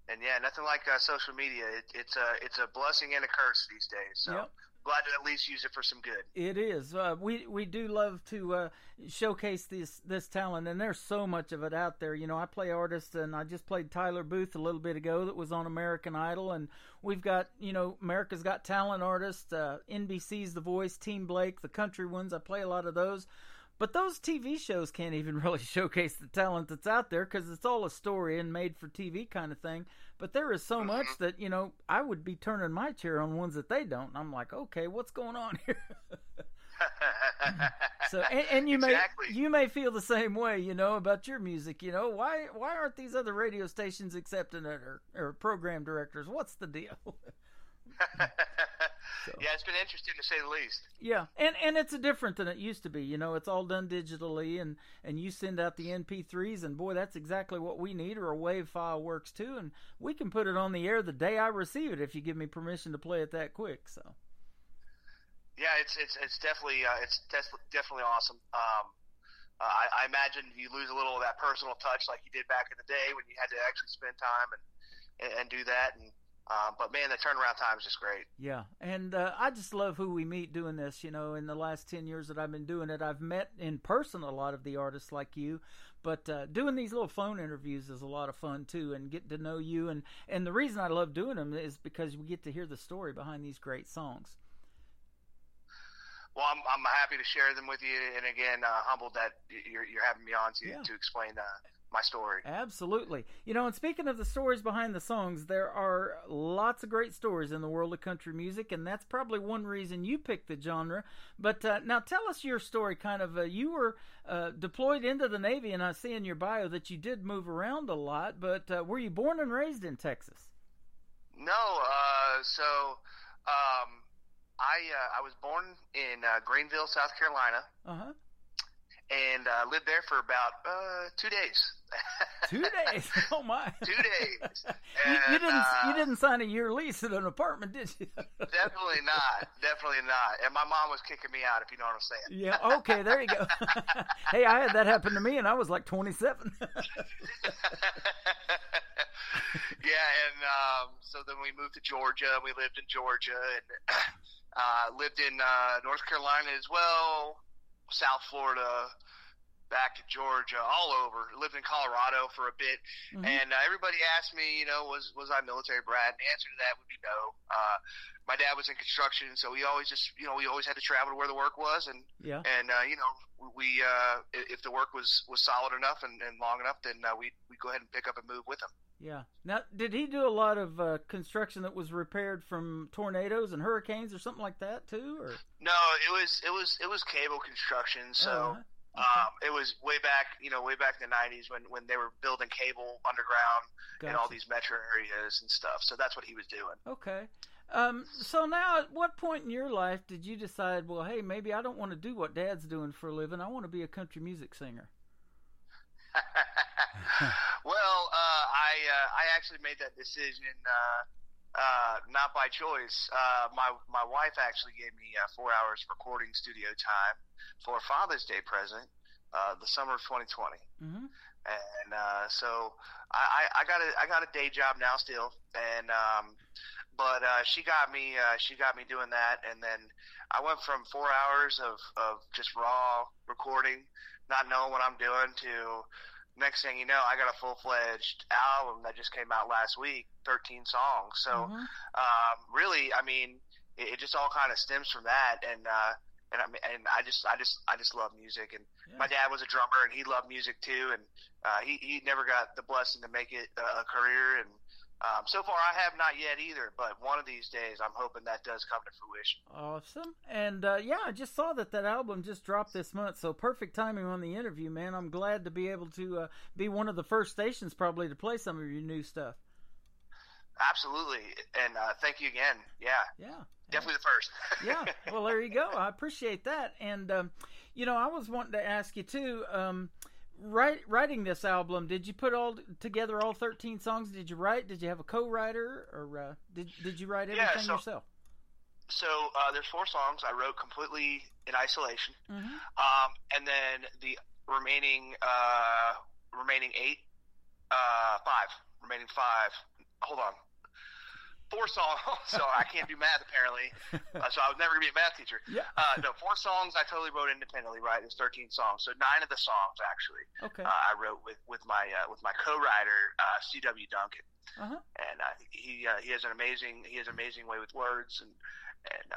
and yeah, nothing like uh, social media. It, it's a it's a blessing and a curse these days. So Yep. glad to at least use it for some good. It is. Uh, we we do love to uh, showcase this this talent, and there's so much of it out there. You know, I play artists, and I just played Tyler Booth a little bit ago that was on American Idol, and we've got you know America's Got Talent artists, uh, NBC's The Voice, Team Blake, the country ones. I play a lot of those. But those TV shows can't even really showcase the talent that's out there because it's all a story and made for TV kind of thing. But there is so much that, you know, I would be turning my chair on ones that they don't. And I'm like, okay, what's going on here? so and, and you Exactly. may you may feel the same way, you know, about your music. You know, why why aren't these other radio stations accepting it or, or program directors? What's the deal? Yeah, it's been interesting to say the least. Yeah, and and it's different than it used to be. You know, it's all done digitally, and and you send out the MP3s, and boy, that's exactly what we need. Or a WAV file works too, and we can put it on the air the day I receive it if you give me permission to play it that quick. So Yeah, it's it's it's definitely uh, it's des- definitely awesome. Um, uh, I, I imagine you lose a little of that personal touch like you did back in the day when you had to actually spend time and and, and do that. And um, but man, the turnaround time is just great. yeah, and uh, I just love who we meet doing this. You know, in the last ten years that I've been doing it, I've met in person a lot of the artists like you, but uh, doing these little phone interviews is a lot of fun too, and getting to know you. And and the reason I love doing them is because we get to hear the story behind these great songs. Well, I'm I'm happy to share them with you, and again, uh, humbled that you're you're having me on to to explain uh, my story. Absolutely. You know, and speaking of the stories behind the songs, there are lots of great stories in the world of country music, and that's probably one reason you picked the genre. But uh, now tell us your story. Kind of, uh, you were uh, deployed into the Navy, and I see in your bio that you did move around a lot. But uh, were you born and raised in Texas? No, uh, so um, I uh, I was born in uh, Greenville, South Carolina, Uh huh. and uh, lived there for about uh, two days. Two days. Oh my. two days. You, you didn't. uh, you didn't sign a year lease at an apartment, did you? Definitely not. Definitely not. And my mom was kicking me out, if you know what I'm saying. yeah. Okay. There you go. hey, I had that happen to me, and I was like 27. yeah, and um, so then we moved to Georgia. We lived in Georgia and uh, lived in uh, North Carolina as well, South Florida, back to Georgia, all over. Lived in Colorado for a bit, Mhm. and uh, everybody asked me, you know, was was I military brat? And the answer to that would be no. Uh, my dad was in construction, so we always just, you know, we always had to travel to where the work was, and Yeah. and uh, you know, we uh, if the work was was solid enough and, and long enough, then uh, we we go ahead and pick up and move with him. Yeah. Now, did he do a lot of uh, construction that was repaired from tornadoes and hurricanes or something like that too? Or No, it was it was it was cable construction. So Oh, um, it was way back, you know, way back in the '90s when when they were building cable underground in all these metro areas and stuff. So that's what he was doing. okay. Um, so now, at what point in your life did you decide? Well, hey, maybe I don't want to do what Dad's doing for a living. I want to be a country music singer. Well, uh, I uh, I actually made that decision uh, uh, not by choice. Uh, my my wife actually gave me uh, four hours recording studio time for a Father's Day present, uh, the summer of 2020. Mm-hmm. and uh, so I, I I got a I got a day job now still, and um, but uh, she got me uh, she got me doing that, and then I went from four hours of of just raw recording, not knowing what I'm doing, to next thing you know, I got a full fledged album that just came out last week, 13 songs. So Mm-hmm. um, really, I mean, it, it just all kind of stems from that, and uh, and I mean, and I just I just I just love music, and my dad was a drummer, and he loved music too, and uh, he he never got the blessing to make it a, a career, and um, so far I have not yet either. But one of these days, I'm hoping that does come to fruition. Awesome. And uh, yeah, I just saw that that album just dropped this month, so perfect timing on the interview, man. I'm glad to be able to uh, be one of the first stations probably to play some of your new stuff. Absolutely, and uh, thank you again. Yeah, Yeah. definitely the first. yeah. Well, there you go. I appreciate that. And um, you know, I was wanting to ask you too. Um, write, writing this album, did you put all together all thirteen songs? Did you write? Did you have a co-writer, or uh, did did you write Yeah, everything so- yourself? So uh, there's four songs I wrote completely in isolation. Mm-hmm. Um, and then the remaining uh, remaining eight, uh, five, remaining five. Hold on. Four songs. so I can't do math apparently. Uh, so I was never gonna be a math teacher. Yeah. Uh, no, four songs I totally wrote independently. Right, there's 13 songs. So nine of the songs actually. Okay. Uh, I wrote with with my uh, with my co-writer uh, C.W. Duncan, Uh-huh. and uh, he uh, he has an amazing he has an amazing way with words and and.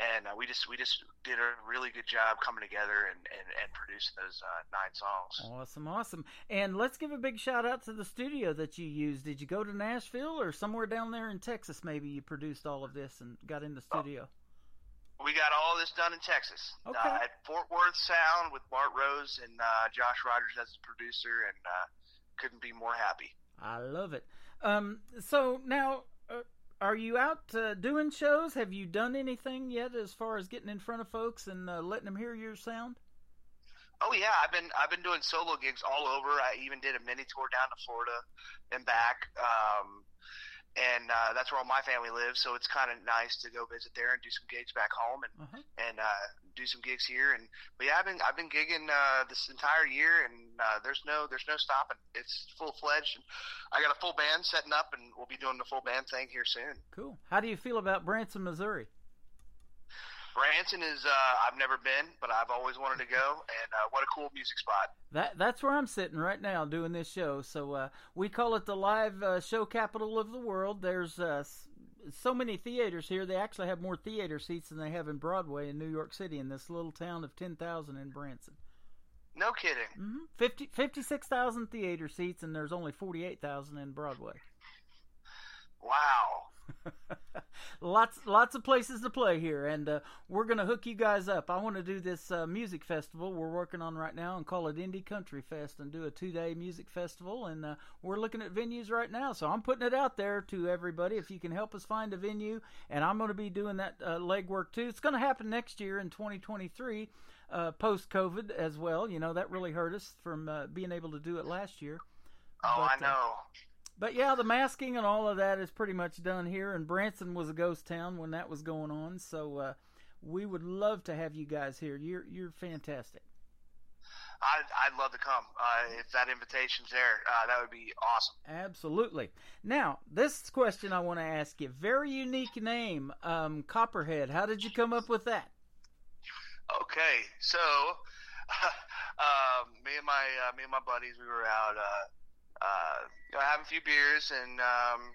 And uh, we just we just did a really good job coming together and, and, and producing those uh, nine songs. Awesome, awesome. And let's give a big shout out to the studio that you used. Did you go to Nashville or somewhere down there in Texas? Maybe you produced all of this and got in the studio. We got all this done in Texas Okay. uh, at Fort Worth Sound with Bart Rose and uh, Josh Rogers as the producer, and uh, couldn't be more happy. I love it. Um, so now, are you out uh, doing shows? Have you done anything yet as far as getting in front of folks and uh, letting them hear your sound? Oh yeah, I've been I've been doing solo gigs all over. I even did a mini tour down to Florida and back. Um, and uh, that's where all my family lives, so it's kind of nice to go visit there and do some gigs back home and Uh-huh. and uh, do some gigs here. And but yeah, I've been I've been gigging uh, this entire year, and uh, there's no there's no stopping. It's full fledged. And I got a full band setting up, and we'll be doing the full band thing here soon. Cool. How do you feel about Branson, Missouri? Branson is uh, I've never been, but I've always wanted to go, and uh, what a cool music spot. That that's where I'm sitting right now doing this show. So uh, we call it the live uh, show capital of the world. There's uh, so many theaters here. They actually have more theater seats than they have in Broadway in New York City in this little town of 10,000 in Branson. No kidding. hmm 50 56,000 theater seats and there's only 48,000 in Broadway. Wow. lots lots of places to play here and uh, we're going to hook you guys up. I want to do this uh, music festival we're working on right now and call it indie country fest and do a two-day music festival and uh, we're looking at venues right now. So i'm putting it out there to everybody. If you can help us find a venue and i'm going to be doing that uh, legwork too. It's going to happen next year in 2023 uh, post covid as well. You know that really hurt us from uh, being able to do it last year. Oh, But, I know. But yeah, the masking and all of that is pretty much done here. And Branson was a ghost town when that was going on. So uh, we would love to have you guys here. You're you're fantastic. I'd, I'd love to come. Uh, if that invitation's there, uh, that would be awesome. Absolutely. Now, this question I want to ask you. Very unique name, um, Copperhead. How did you come up with that? Okay, so um, me and my uh, me and my buddies, we were out, uh, uh, you know, having a few beers, and um,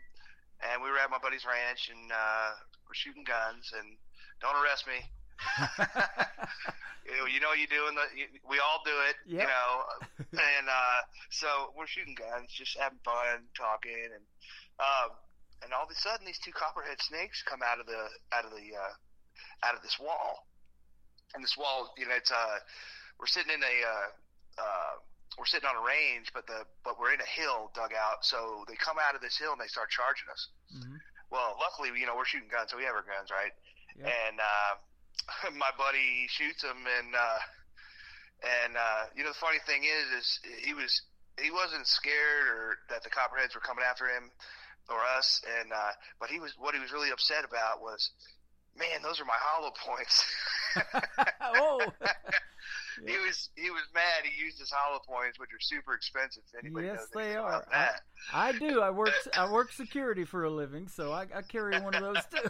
and we were at my buddy's ranch, and uh, we're shooting guns, and don't arrest me. you know, you do, and we all do it, you know. And uh, so we're shooting guns, just having fun, talking, and um, and all of a sudden, these two copperhead snakes come out of the out of the uh, out of this wall and this wall, you know, it's uh, we're sitting in a, uh, uh, we're sitting on a range, but the, but we're in a hill dugout. So they come out of this hill and they start charging us. Mm-hmm. Well, luckily, you know, we're shooting guns, so we have our guns, right? And uh, my buddy shoots them, and uh, and uh, you know, the funny thing is, is he was he wasn't scared or that the copperheads were coming after him or us, and uh, but he was what he was really upset about was, man, those are my hollow points. oh. He was he was mad. He used his hollow points, which are super expensive. Anybody yes, they are. I, I do. I work. I work security for a living, so I, I carry one of those too.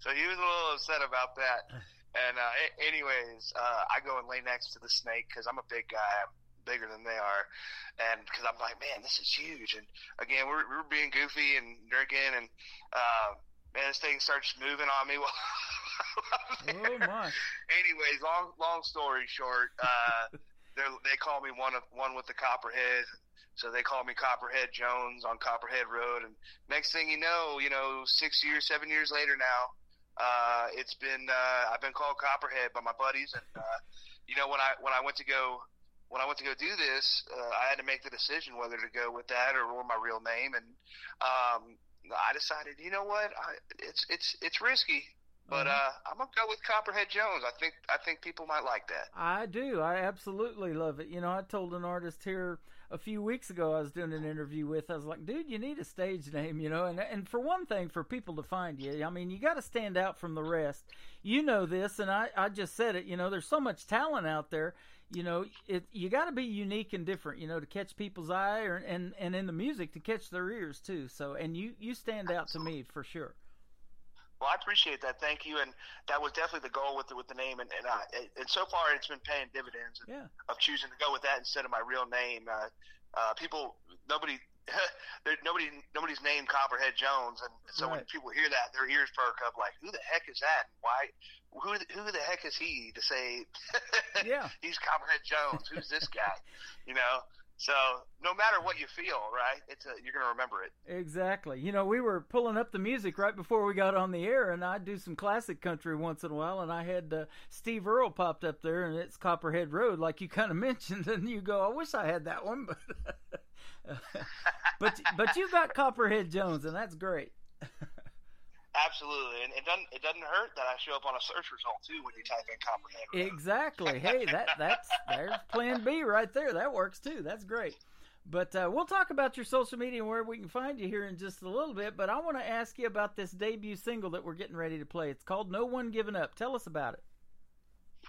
so he was a little upset about that. And uh, anyways, uh, I go and lay next to the snake because I'm a big guy, I'm bigger than they are, and because I'm like, man, this is huge. And again, we're we're being goofy and drinking, and uh, man, this thing starts moving on me. oh my! Anyways, long long story short, uh, they they call me one of one with the copperhead. So they call me Copperhead Jones on Copperhead Road, and next thing you know, you know, six years, seven years later now, uh, it's been uh, I've been called Copperhead by my buddies, and uh, you know when I when I went to go when I went to go do this, uh, I had to make the decision whether to go with that or, or my real name, and um, I decided, you know what, I, it's it's it's risky, But uh, I'm gonna go with Copperhead Jones. I think I think people might like that. I do. I absolutely love it. You know, I told an artist here a few weeks ago I was doing an interview with. I was like, "Dude, you need a stage name, you know." And and for one thing, for people to find you, I mean, you got to stand out from the rest. You know this, and I I just said it. You know, there's so much talent out there. You know, it you got to be unique and different. You know, to catch people's eye, or, and and in the music to catch their ears too. So, and you you stand out to me for sure. Well, I appreciate that. Thank you. And that was definitely the goal with the, with the name. And and, I, and so far, it's been paying dividends yeah. of choosing to go with that instead of my real name. Uh, uh, people, nobody, nobody, nobody's named Copperhead Jones, and so when people hear that, their ears perk up. Like, who the heck is that? Why? Who who the heck is he to say? Yeah. he's Copperhead Jones. Who's this guy? You know. So no matter what you feel, right? It's a, you're gonna remember it. Exactly. You know, we were pulling up the music right before we got on the air, and I do some classic country once in a while, and I had uh, Steve Earle popped up there, and it's Copperhead Road, like you kind of mentioned, and you go, I wish I had that one, but but but you got Copperhead Jones, and that's great. Absolutely, and it doesn't it doesn't hurt that I show up on a search result too when you type in. Road. Exactly. Hey, that that's there's Plan B right there. That works too. That's great. But uh, we'll talk about your social media and where we can find you here in just a little bit. But I want to ask you about this debut single that we're getting ready to play. It's called "No One Giving Up." Tell us about it.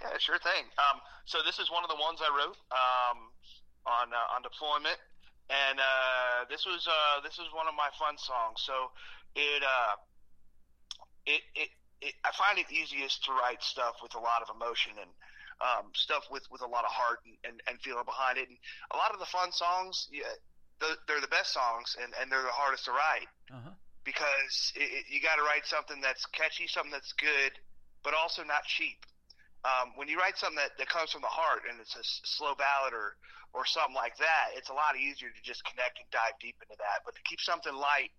Yeah, sure thing. Um, so this is one of the ones I wrote um, on uh, on deployment, and uh, this was uh, this was one of my fun songs. So it uh, it, it it I find it easiest to write stuff with a lot of emotion and um, stuff with with a lot of heart and, and, and feeling behind it. And a lot of the fun songs, yeah, the, they're the best songs, and, and they're the hardest to write Uh-huh. because it, it, you got to write something that's catchy, something that's good, but also not cheap. Um, when you write something that, that comes from the heart and it's a s- slow ballad or or something like that, it's a lot easier to just connect and dive deep into that. But to keep something light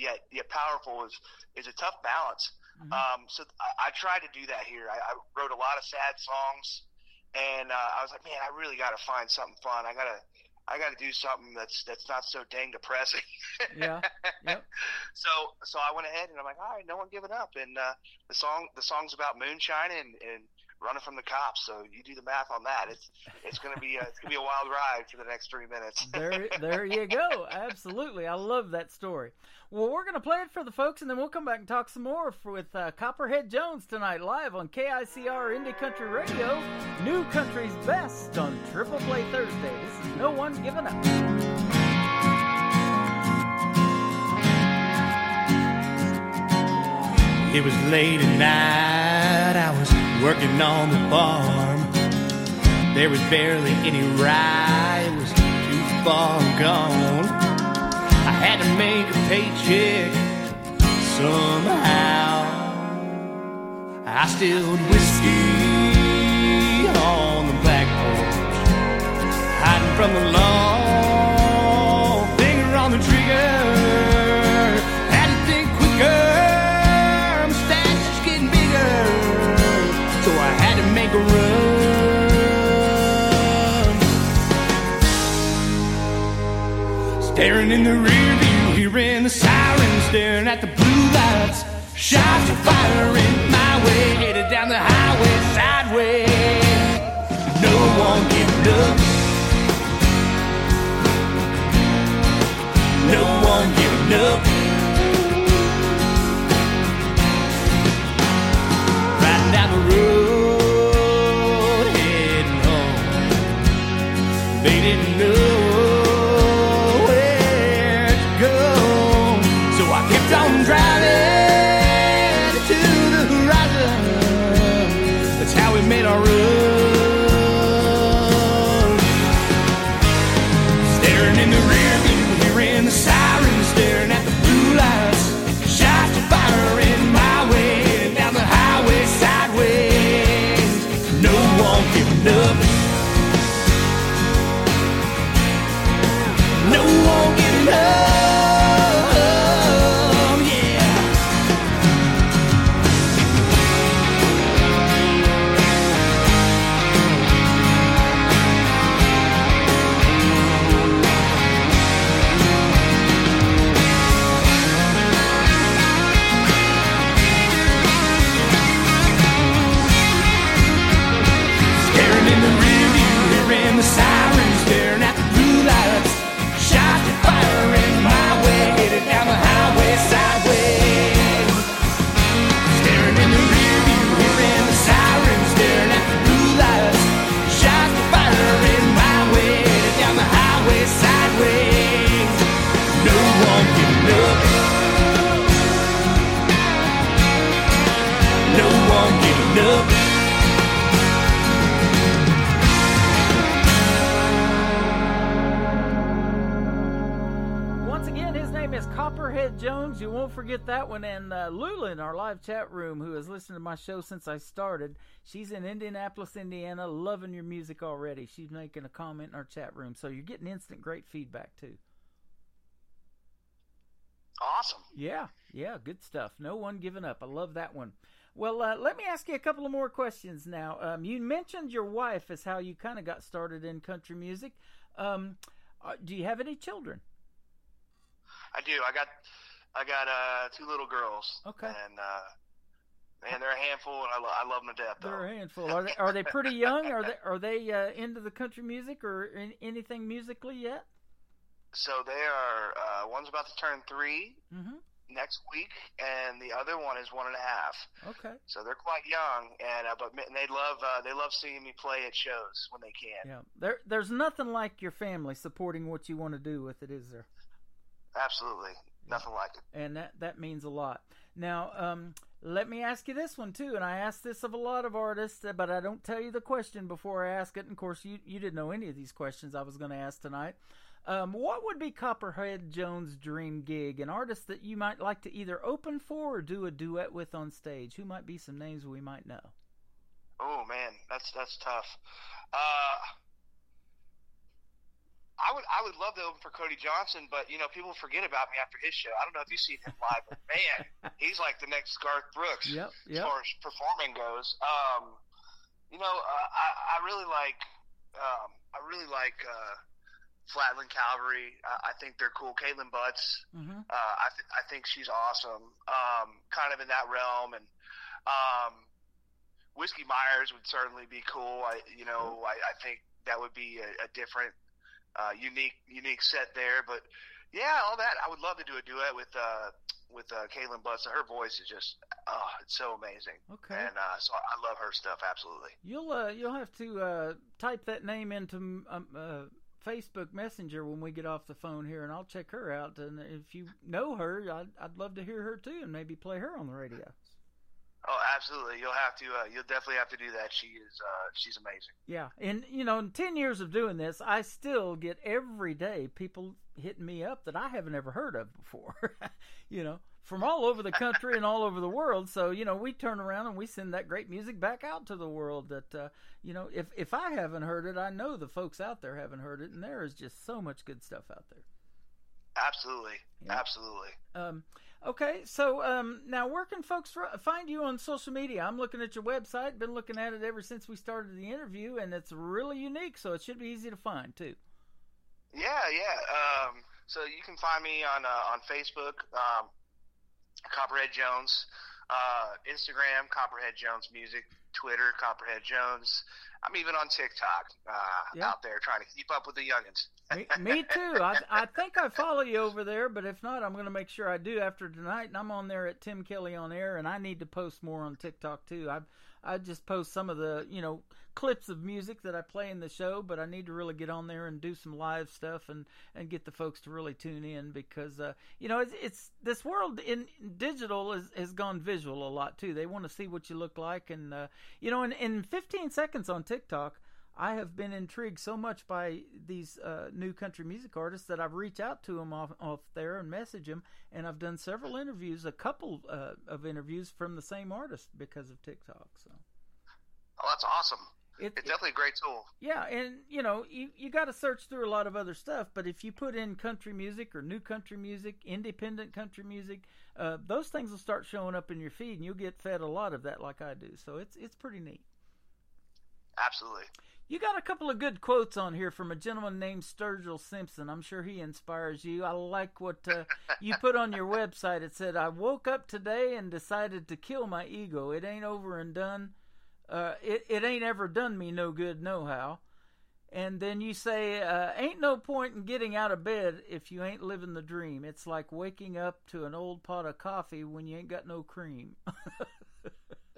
yet yet powerful is is a tough balance. Um, so I, I tried to do that here. I, I wrote a lot of sad songs, and uh, I was like, man, I really got to find something fun. I gotta I got to do something that's that's not so dang depressing. Yeah. Yep. So so I went ahead and I'm like, all right, no one giving up. And uh, the song the song's about moonshine and, and running from the cops. So you do the math on that. It's it's gonna be a, it's gonna be a wild ride for the next three minutes. There, there you go. Absolutely, I love that story. Well, we're gonna play it for the folks, and then we'll come back and talk some more f- with uh, Copperhead Jones tonight, live on KICR Indie Country Radio, New Country's Best on Triple Play Thursday. This is No One's Giving Up. It was late at night, I was working on the farm. There was barely any rye, it was too far gone. I had to make a paycheck somehow. I stilled whiskey on the back porch, hiding from the law, finger on the trigger. Had to think quicker, getting bigger, so I had to make a run. Staring in the rear hearing the sirens, staring at the blue lights. Shots are firing my way, headed down the highway sideways. No one giving up. Forget that one. And uh, Lula in our live chat room, who has listened to my show since I started, she's in Indianapolis, Indiana, loving your music already. She's making a comment in our chat room, so you're getting instant great feedback too. Awesome. Yeah, yeah, good stuff. No one giving up. I love that one. Well, uh, let me ask you a couple of more questions now. Um, you mentioned your wife as how you kind of got started in country music. Um, uh, do you have any children? I do. I got I got uh, two little girls. Okay. And uh, man, they're a handful, and I, lo- I love them to death. Though. They're a handful. Are they are they pretty young? Are they are they uh, into the country music or in, anything musically yet? So they are. Uh, one's about to turn 3 Mm-hmm. next week, and the other one is one and a half. Okay. So they're quite young, and uh, but and they love uh, they love seeing me play at shows when they can. Yeah. There there's nothing like your family supporting what you want to do with it, is there? Absolutely, nothing like it. and that that means a lot. Now, um, let me ask you this one too, and I ask this of a lot of artists, uh, but I don't tell you the question before I ask it. And of course, you you didn't know any of these questions I was going to ask tonight. Um, what would be Copperhead Jones' dream gig? An artist that you might like to either open for or do a duet with on stage? Who might be some names we might know? Oh man, that's that's tough. Uh, I would I would love to open for Cody Johnson, but you know people forget about me after his show. I don't know if you've seen him live, but man, he's like the next Garth Brooks Yep, as far as performing goes. Um, you know, uh, I I really like um, I really like uh, Flatland Calvary. I, I think they're cool. Kaitlin Butts. Mm-hmm. Uh, I th- I think she's awesome. Um, kind of in that realm, and um, Whiskey Myers would certainly be cool. I you know I, I think that would be a, a different, uh, unique unique set there. But yeah, all that I would love to do a duet with uh, with uh, Kaitlin Butts. Her voice is just oh, it's so amazing. Okay. and uh, so I love her stuff absolutely. You'll uh, you'll have to uh, type that name into um, uh, Facebook Messenger when we get off the phone here, and I'll check her out. And if you know her, I'd, I'd love to hear her too, and maybe play her on the radio. Oh, absolutely. You'll have to. Uh, you'll definitely have to do that. She is. Uh, she's amazing. Yeah, and you know, in ten years of doing this, I still get every day people hitting me up that I haven't ever heard of before. you know, from all over the country and all over the world. So you know, we turn around and we send that great music back out to the world. That uh, you know, if if I haven't heard it, I know the folks out there haven't heard it, and there is just so much good stuff out there. Absolutely. Absolutely. Um, okay, so um, now where can folks find you on social media? I'm looking at your website. Been looking at it ever since we started the interview, and it's really unique, so it should be easy to find too. Yeah, yeah. Um, so you can find me on uh, on Facebook, um, Copperhead Jones, uh, Instagram, Copperhead Jones Music, Twitter, Copperhead Jones. I'm even on TikTok uh, Yeah. out there trying to keep up with the youngins. Me, me too. I, I think I follow you over there, but if not, I'm going to make sure I do after tonight. And I'm on there at Tim Kelly on air, and I need to post more on TikTok too. I I just post some of the you know clips of music that I play in the show, but I need to really get on there and do some live stuff and and get the folks to really tune in because uh, you know it's, it's this world in digital is, has gone visual a lot too. They want to see what you look like, and uh, you know in, in 15 seconds on TikTok. I have been intrigued so much by these uh, new country music artists that I've reached out to them off, off there and message them, and I've done several interviews, a couple uh, of interviews from the same artist because of TikTok. So Oh, that's awesome. It- it's definitely a great tool. yeah, and you know you you got to search through a lot of other stuff, but if you put in country music or new country music, independent country music, uh, those things will start showing up in your feed, and you'll get fed a lot of that, like I do. So it's it's pretty neat. Absolutely. You got a couple of good quotes on here from a gentleman named Sturgill Simpson. I'm sure he inspires you. I like what uh, you put on your website. It said, "I woke up today and decided to kill my ego. It ain't over and done. Uh, it it ain't ever done me no good, no how." And then you say, uh, "Ain't no point in getting out of bed if you ain't living the dream. It's like waking up to an old pot of coffee when you ain't got no cream."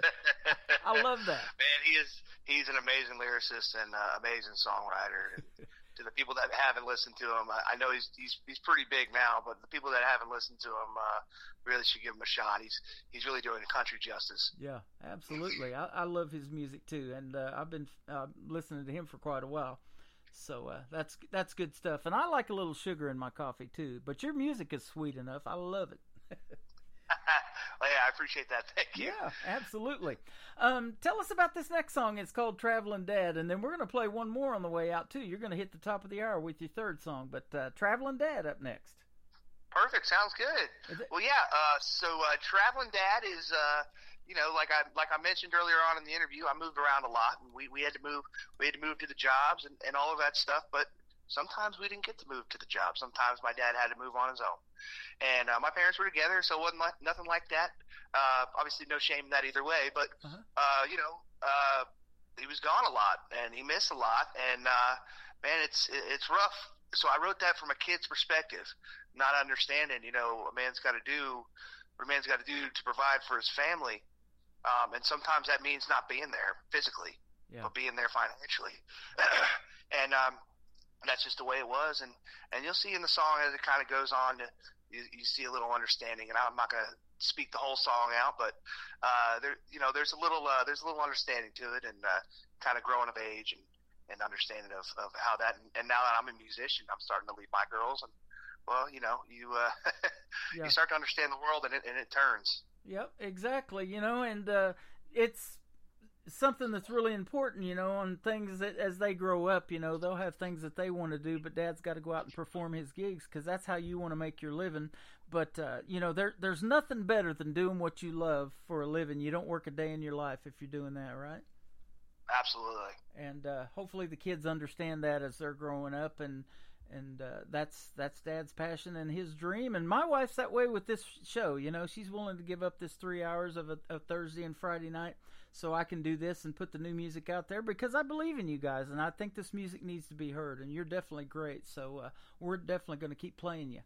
I love that. Man, he is he's an amazing lyricist and uh, amazing songwriter. And to the people that haven't listened to him, I, I know he's he's he's pretty big now, but the people that haven't listened to him uh, really should give him a shot. He's he's really doing country justice. Yeah, absolutely. I, I love his music too, and uh, I've been uh, listening to him for quite a while. So uh, that's that's good stuff, and I like a little sugar in my coffee too. But your music is sweet enough. I love it. yeah, I appreciate that. Thank you. Yeah, absolutely. Um, tell us about this next song. It's called "Traveling Dad," and then we're going to play one more on the way out too. You're going to hit the top of the hour with your third song, but uh, "Traveling Dad" up next. Perfect. Sounds good. Well, yeah. Uh, so, uh, traveling dad is, uh, you know, like I like I mentioned earlier on in the interview, I moved around a lot, and we, we had to move. We had to move to the jobs and, and all of that stuff. But sometimes we didn't get to move to the job. Sometimes my dad had to move on his own, and uh, my parents were together, so it wasn't like, nothing like that. Uh, obviously, no shame in that either way. But Uh-huh. uh, you know, uh, he was gone a lot, and he missed a lot, and uh, man, it's it's rough. So I wrote that from a kid's perspective, not understanding, you know, a man's got to do what a man's got to do to provide for his family, um, and sometimes that means not being there physically, Yeah. but being there financially, and um, that's just the way it was. And and you'll see in the song as it kind of goes on, to, you, you see a little understanding. And I'm not going to speak the whole song out, but uh, there, you know, there's a little uh, there's a little understanding to it, and uh, kind of growing of age and and understanding of, of how that. And, now that I'm a musician, I'm starting to lead my girls, and well, you know, you uh, Yeah. you start to understand the world, and it and it turns. Yep, exactly. You know, and uh, it's something that's really important. You know, on things that as they grow up, you know, they'll have things that they want to do, but Dad's got to go out and perform his gigs because that's how you want to make your living. But uh, you know, there there's nothing better than doing what you love for a living. You don't work a day in your life if you're doing that, right? Absolutely. and uh, hopefully the kids understand that as they're growing up and and uh, that's that's dad's passion and his dream and my wife's that way with this show you know she's willing to give up this three hours of a, a thursday and friday night so i can do this and put the new music out there because i believe in you guys and i think this music needs to be heard and you're definitely great. So uh, we're definitely going to keep playing you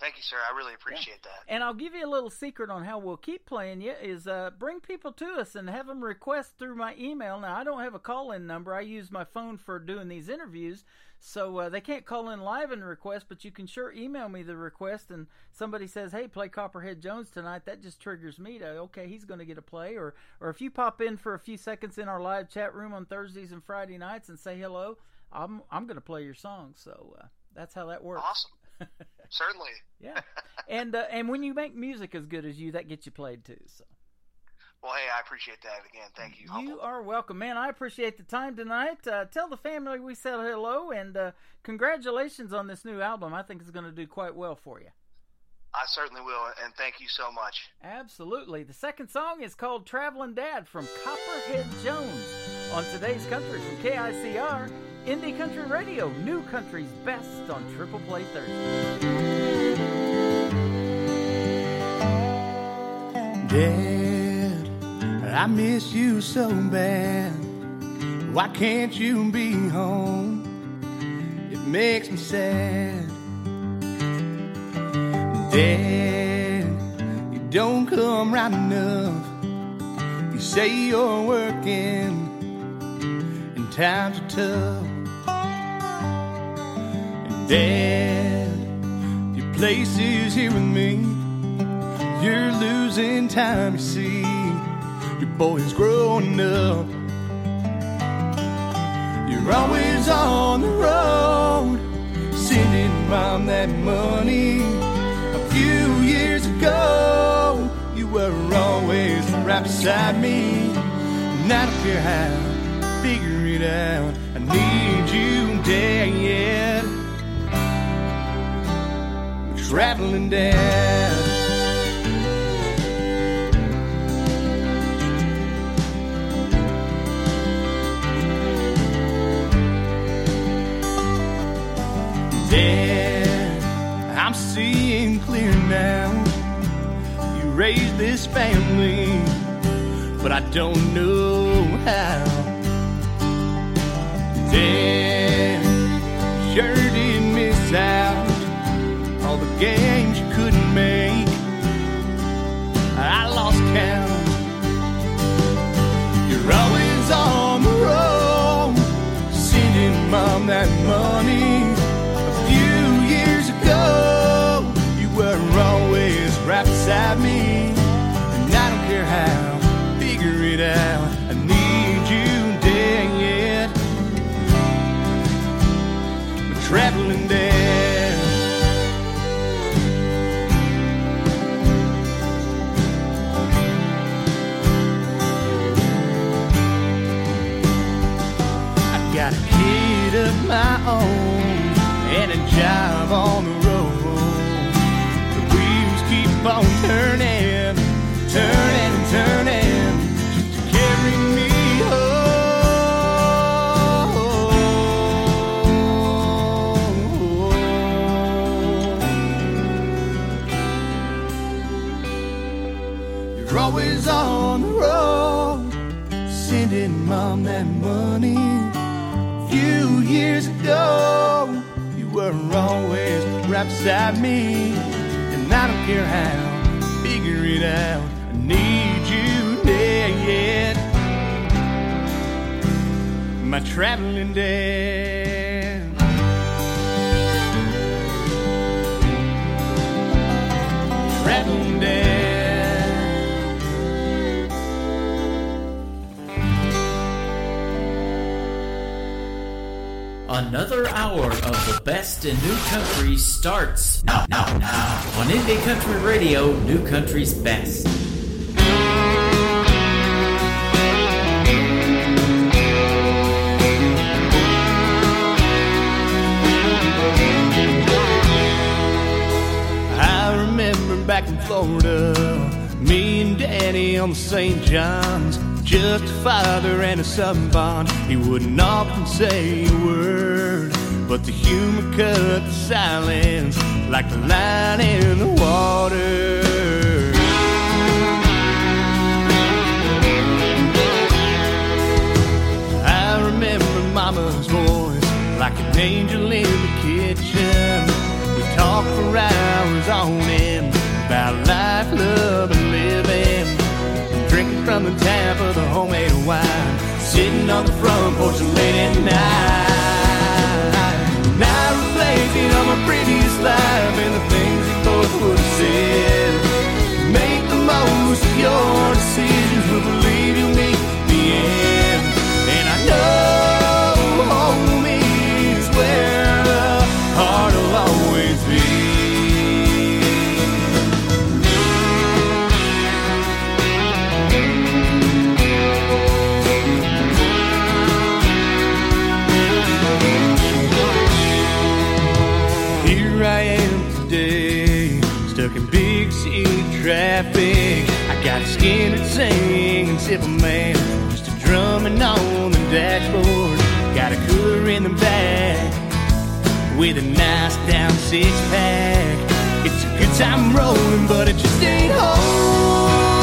Thank you, sir. I really appreciate that. and I'll give you a little secret on how we'll keep playing you is uh, bring people to us and have them request through my email. Now I don't have a call in number. I use my phone for doing these interviews, so uh, they can't call in live and request. But you can sure email me the request. And somebody says, "Hey, play Copperhead Jones tonight." That just triggers me to okay, he's going to get a play. Or or if you pop in for a few seconds in our live chat room on Thursdays and Friday nights and say hello, I'm I'm going to play your song. So uh, that's how that works. Awesome. Certainly. Yeah, and uh, and when you make music as good as you, that gets you played too. So Well, hey, I appreciate that again. Thank you. you are welcome, man. I appreciate the time tonight. Uh, tell the family we said hello, and uh, congratulations on this new album. I think it's going to do quite well for you. I certainly will, and thank you so much. Absolutely. The second song is called "Traveling Dad" from Copperhead Jones on today's country from KICR Indie Country Radio, New Country's best on Triple Play Thursday. Dad, I miss you so bad. Why can't you be home? It makes me sad. Dad, you don't come right enough. You say you're working, and times are tough. Dad, your place is here with me. You're losing time, you see. Your boy's growing up. You're always on the road, sending mom that money. A few years ago, you were always right beside me. And I don't care how, figure it out. I need you, Dad. Traveling dad. Dad, I'm seeing clear now. You raised this family, but I don't know how. Dad, sure did miss out games you couldn't make. I lost count. You're always on the road, sending mom that money. A few years ago, you were always right beside me, and I don't care how, figure it out. Turning, turning turning to carry me home. You're always on the road, sending mom that money. A few years ago, you were always right beside me, and I don't care how, I need you dead. My traveling dad. Another hour of the best in new country starts now, now, now on Indie Country Radio, New Country's Best. I remember back in Florida, me and Daddy on St. John's, just a father and a son bond. He wouldn't often say a word, but the humor cut the silence like the line in the water. I remember Mama's voice like an angel in the kitchen. We talked for hours on end about life, love, and living. Drinking from the tap of the homemade wine, sitting on the front porch late at night. Reflecting on my previous life and the things we both would have said. Make the most of your decisions, stuck in traffic. I got a skin to sing and sip a man, just a drumming on the dashboard. Got a cooler in the back with a nice down six pack. It's a good time rolling, but it just ain't home.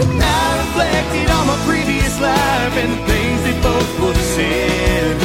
And I reflected on my previous life and the things they both would have said.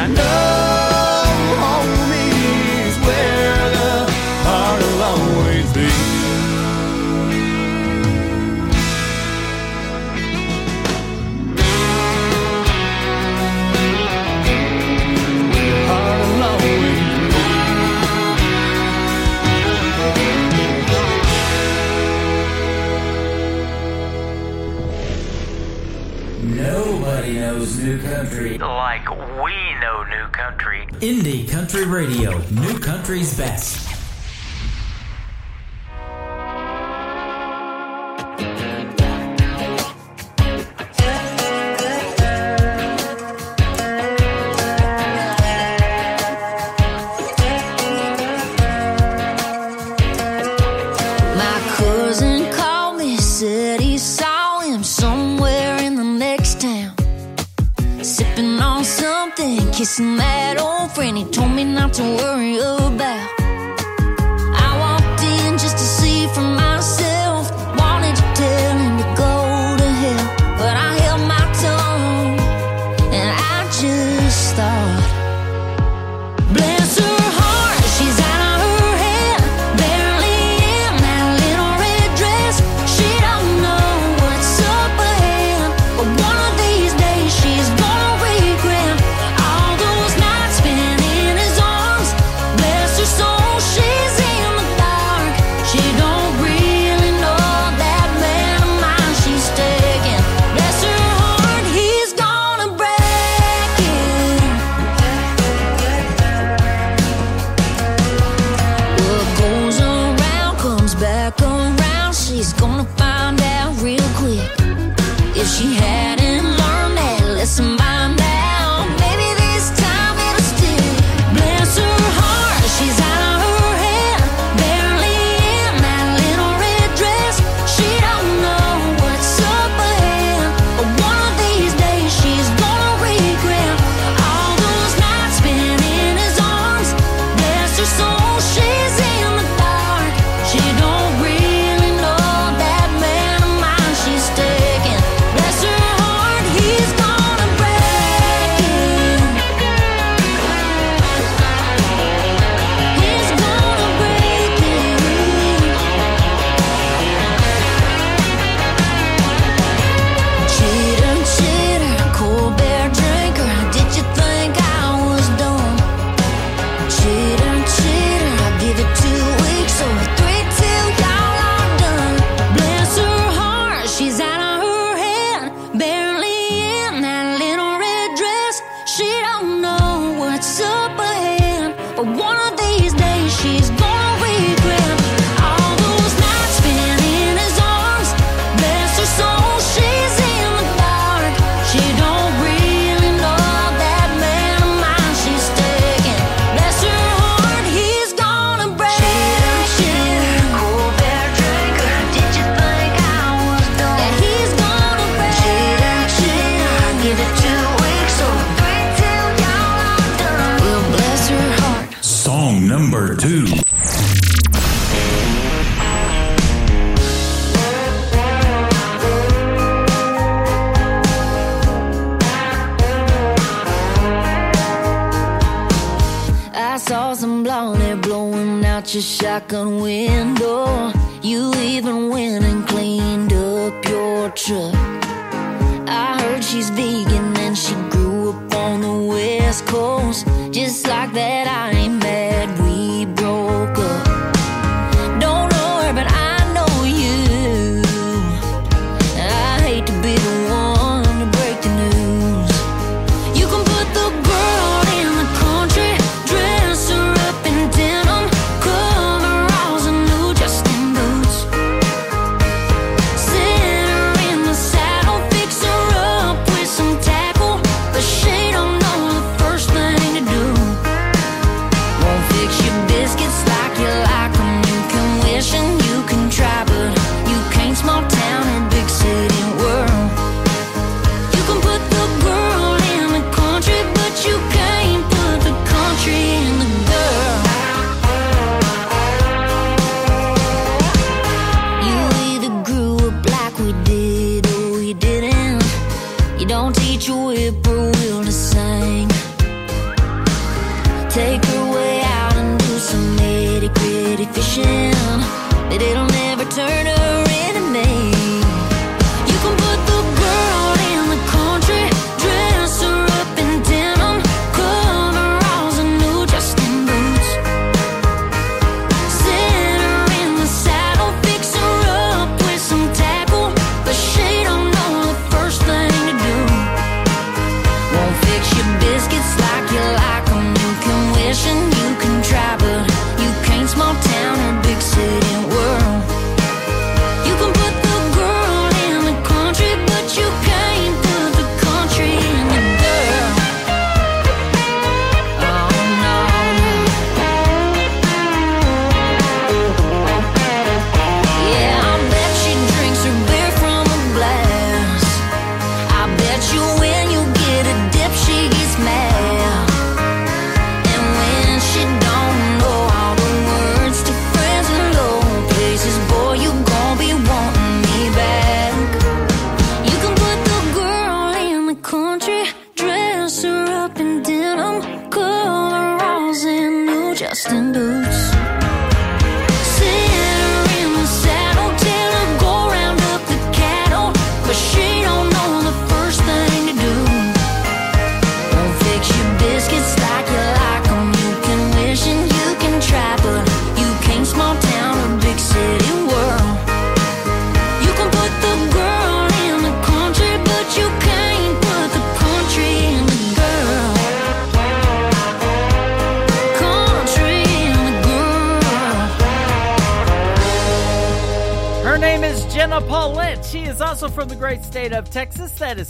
I know Indie Country Radio, New Country's Best.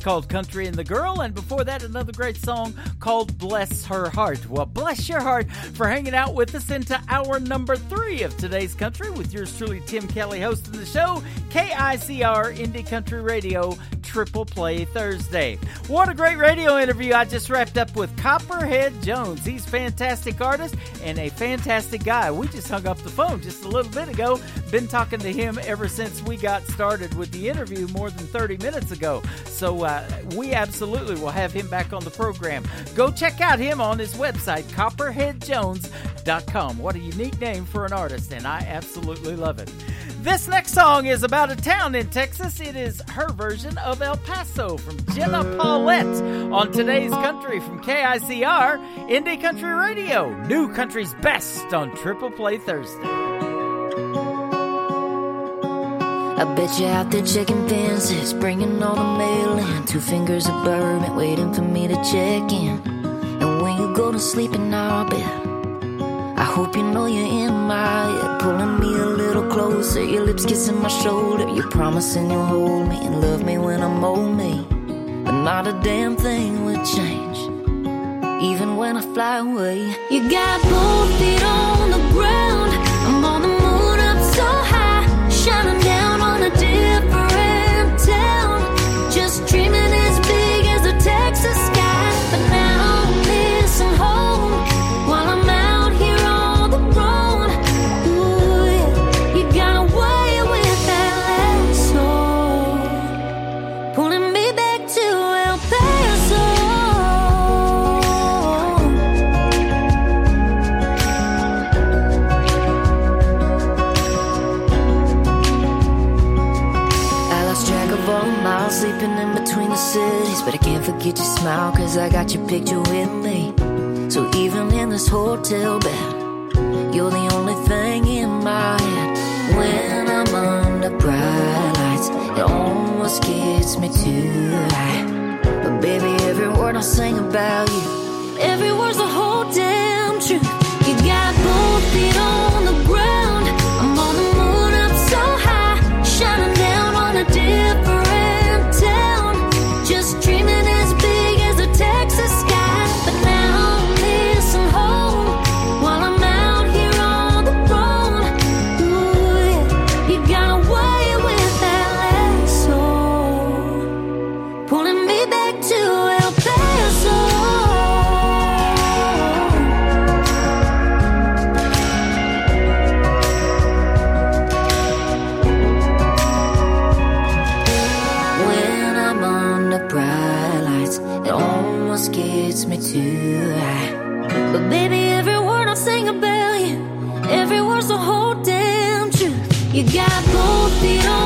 Is called Country and the Girl. And before that, another great song called Bless Her Heart. Well, bless your heart for hanging out with us into hour number three of today's country with yours truly, Tim Kelly, hosting the show, KICR Indie Country Radio Triple Play Thursday. What a great radio interview I just wrapped up with Copperhead Jones. He's a fantastic artist and a fantastic guy. We just hung up the phone just a little bit ago. Been talking to him ever since we got started with the interview more than 30 minutes ago. So uh, we absolutely will have him back on the program. Go check out him on his website, copperheadjones.com. What a unique name for an artist, and I absolutely love it. This next song is about a town in Texas. It is her version of El Paso from Jenna Paulette on today's country from KICR Indie Country Radio. New Country's Best on Triple Play Thursday. I bet you out there checking fences, bringing all the mail in. Two fingers of bourbon, waiting for me to check in. And when you go to sleep in our bed, I hope you know you're in my head, pulling me a little closer. Your lips kissing my shoulder. You're promising you'll hold me and love me when I'm old me. But not a damn thing would change, even when I fly away. You got both feet on the ground. I'm on the moon up so high, shining Can't your smile, cause I got your picture with me. So even in this hotel bed, you're the only thing in my head. When I'm under bright lights, it almost gets me too high. But baby, every word I sing about you, every word's the whole damn truth. You got both feet on You got both feet on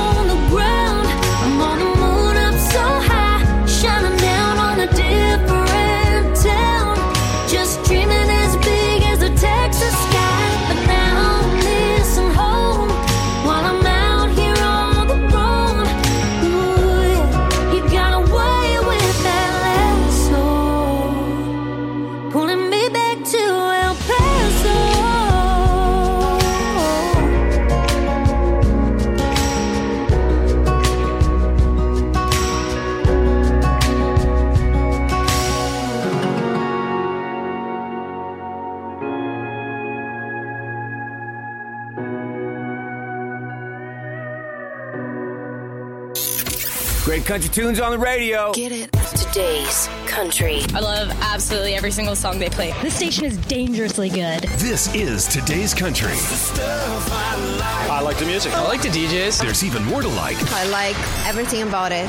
country tunes on the radio. Get it? Today's country. I love absolutely every single song they play. This station is dangerously good. This is today's country. I like the music. I like the DJs. There's even more to like. I like everything about it.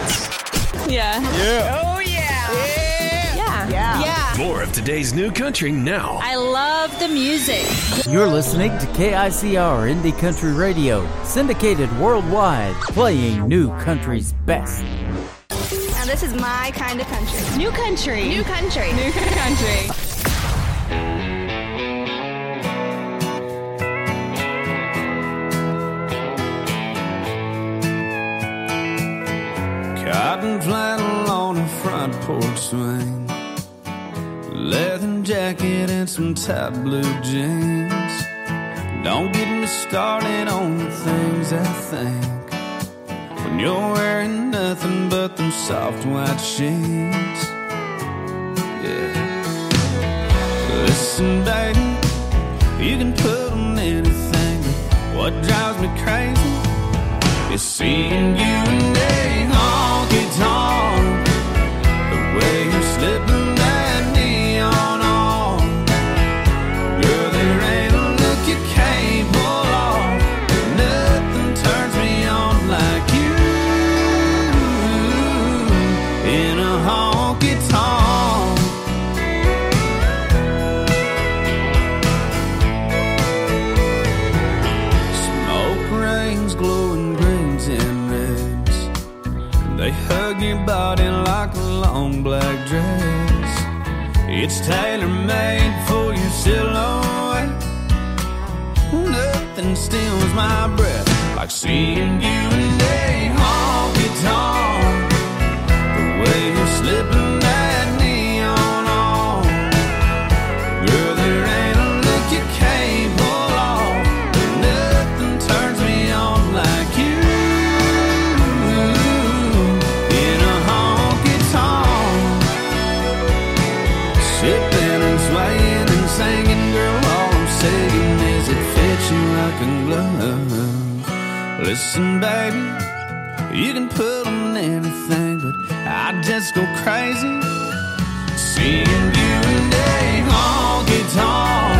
Yeah. Yeah. Oh yeah. Yeah. Yeah. Yeah. More of today's new country now. I love the music. You're listening to KICR Indie Country Radio, syndicated worldwide, playing new country's best. Now this is my kind of country. New country. New country. New country. Cotton flannel on a front porch swing jacket and some tight blue jeans. Don't get me started on the things I think. When you're wearing nothing but them soft white sheets. Yeah. Listen, baby, you can put on anything. What drives me crazy is seeing you in a honky tonk. The way you're slipping. black dress. It's tailor made for your silhouette. Nothing steals my breath like seeing you in a honky tonk. The way you're slipping. Listen, baby, you can put on anything, but I just go crazy seeing you and Dave on guitar.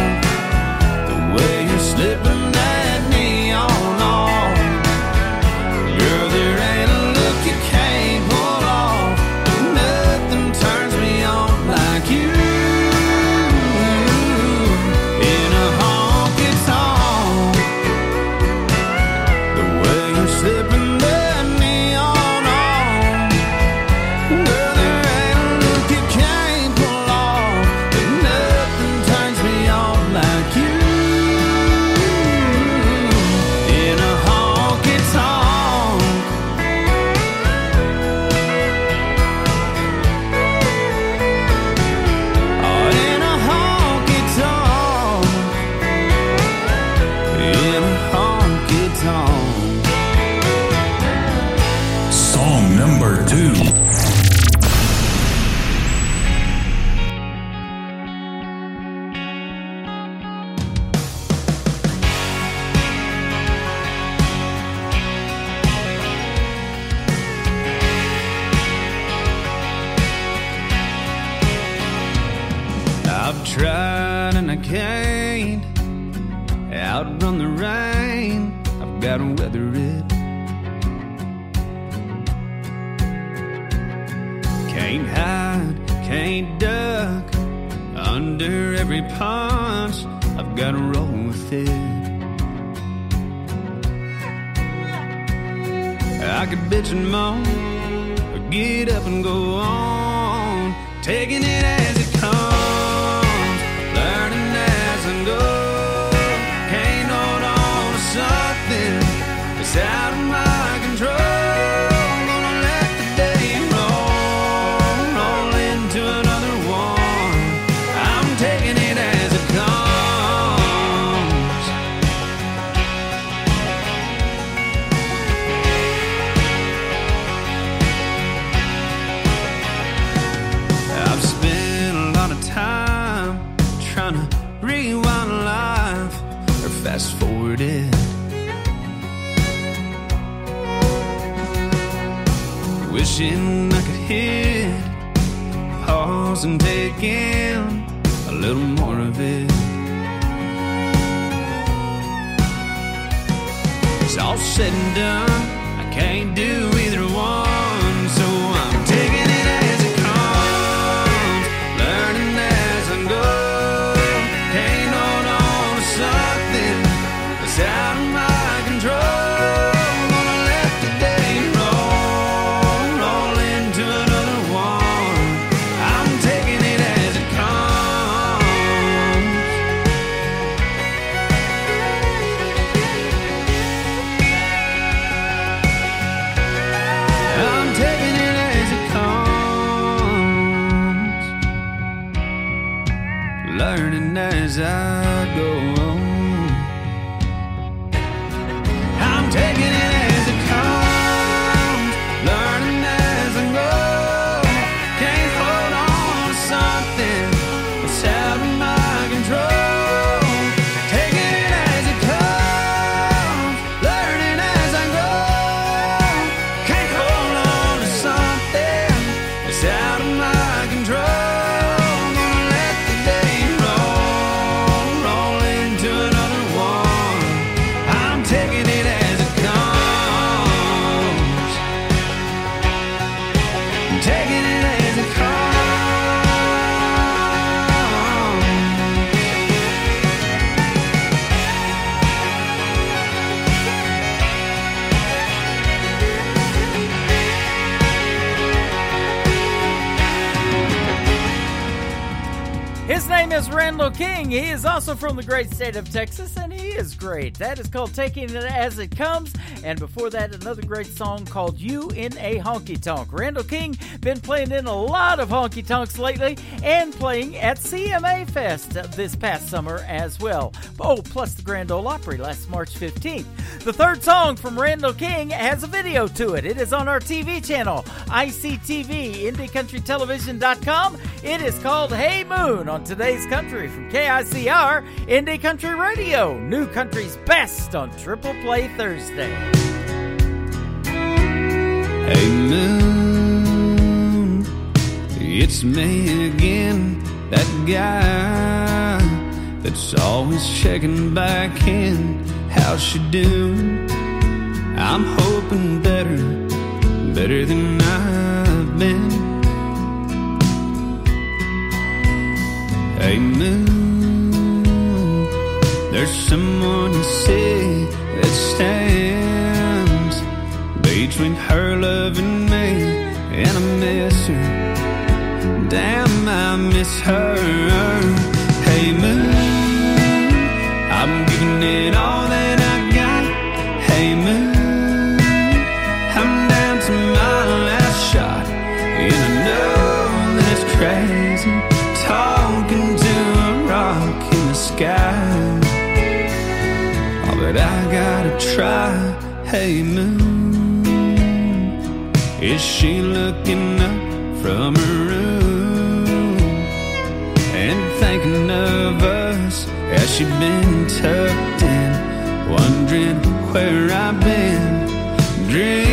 Also from the great state of Texas, and he is great. That is called Taking It As It Comes. And before that, another great song called You in a Honky Tonk. Randall King been playing in a lot of honky tonks lately and playing at CMA Fest this past summer as well. Oh, plus the Grand Ole Opry last March 15th. The third song from Randall King has a video to it. It is on our TV channel, ICTV, IndieCountryTelevision.com. It is called Hey Moon on today's country from KICR, Indie Country Radio, New Country's best on Triple Play Thursday. Hey moon, it's me again, that guy that's always checking back in. How's she doing? I'm hoping better, better than I've Hey moon, there's someone you see that stands between her love and me, and I miss her. Damn, I miss her. Hey moon, I'm giving it all that I got. Hey moon, I'm down to my last shot, and I know that it's crazy try. Hey moon, is she looking up from her room and thinking of us? Has she been tucked in, wondering where I've been, dreaming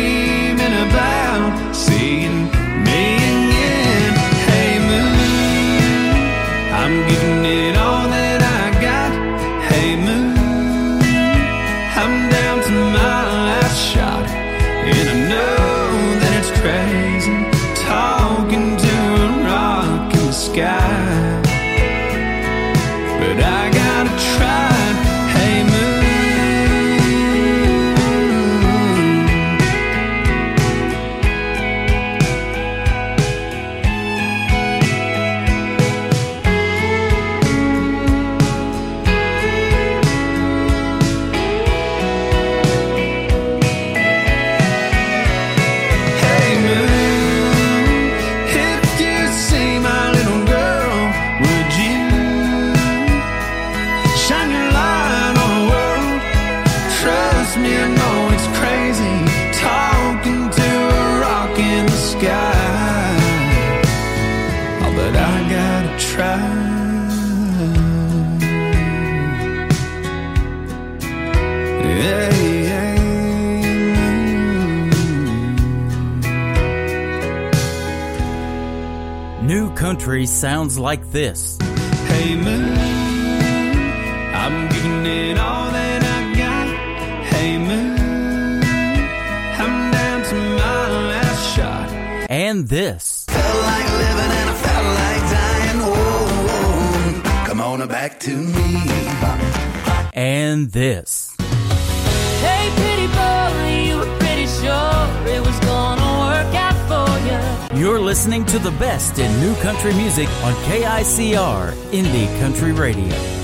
country sounds like this. Hey moon, I'm giving it all that I got. Hey moon, I'm down to my last shot. And this. Felt like living and I felt like dying. Whoa, come on back to me. And this. Hey, pretty boy, you were pretty sure it was gonna You're listening to the best in new country music on KICR, Indie Country Radio.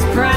Is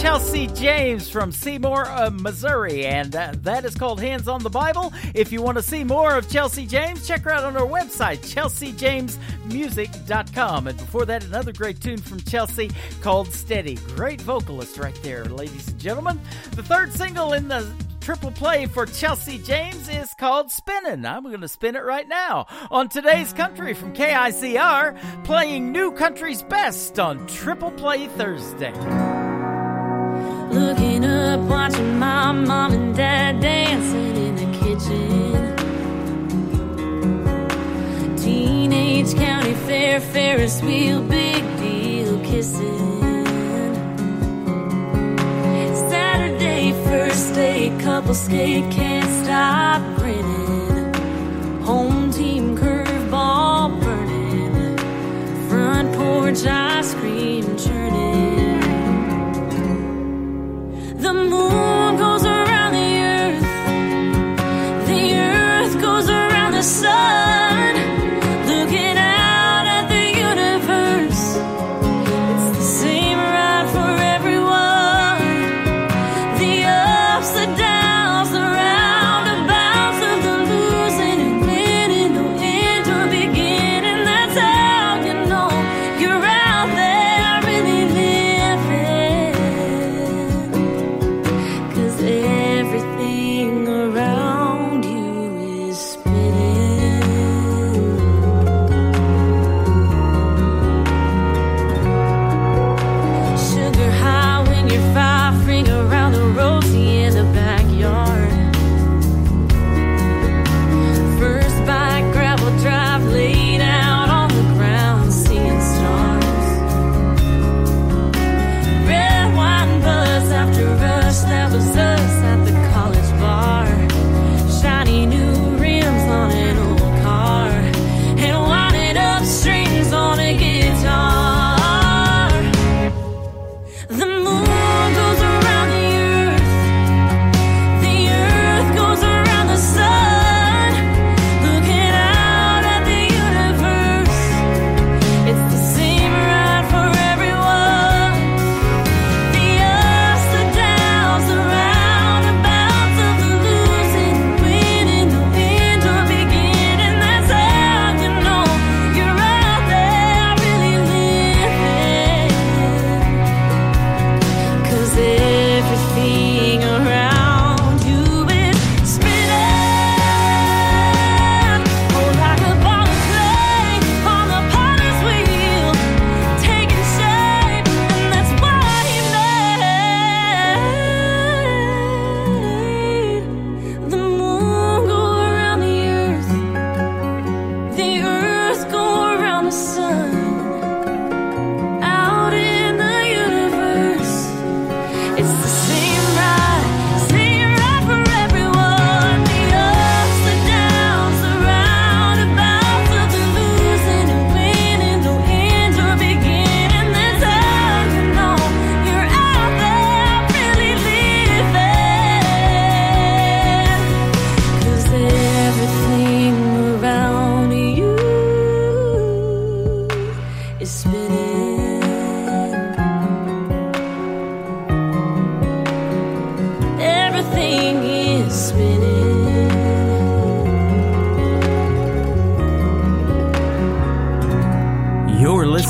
Chelsea James from Seymour, uh, Missouri, and uh, that is called Hands on the Bible. If you want to see more of Chelsea James, check her out on our website, chelseajamesmusic.com. And before that, another great tune from Chelsea called Steady. Great vocalist right there, ladies and gentlemen. The third single in the triple play for Chelsea James is called Spinning. I'm going to spin it right now on today's country from KICR, playing New Country's Best on Triple Play Thursday. Looking up, watching my mom and dad dancing in the kitchen. Teenage county fair, Ferris wheel, big deal kissing. Saturday, first day, couple skate, can't stop grinning. Home team curveball burning. Front porch ice cream churning. The earth goes around the sun.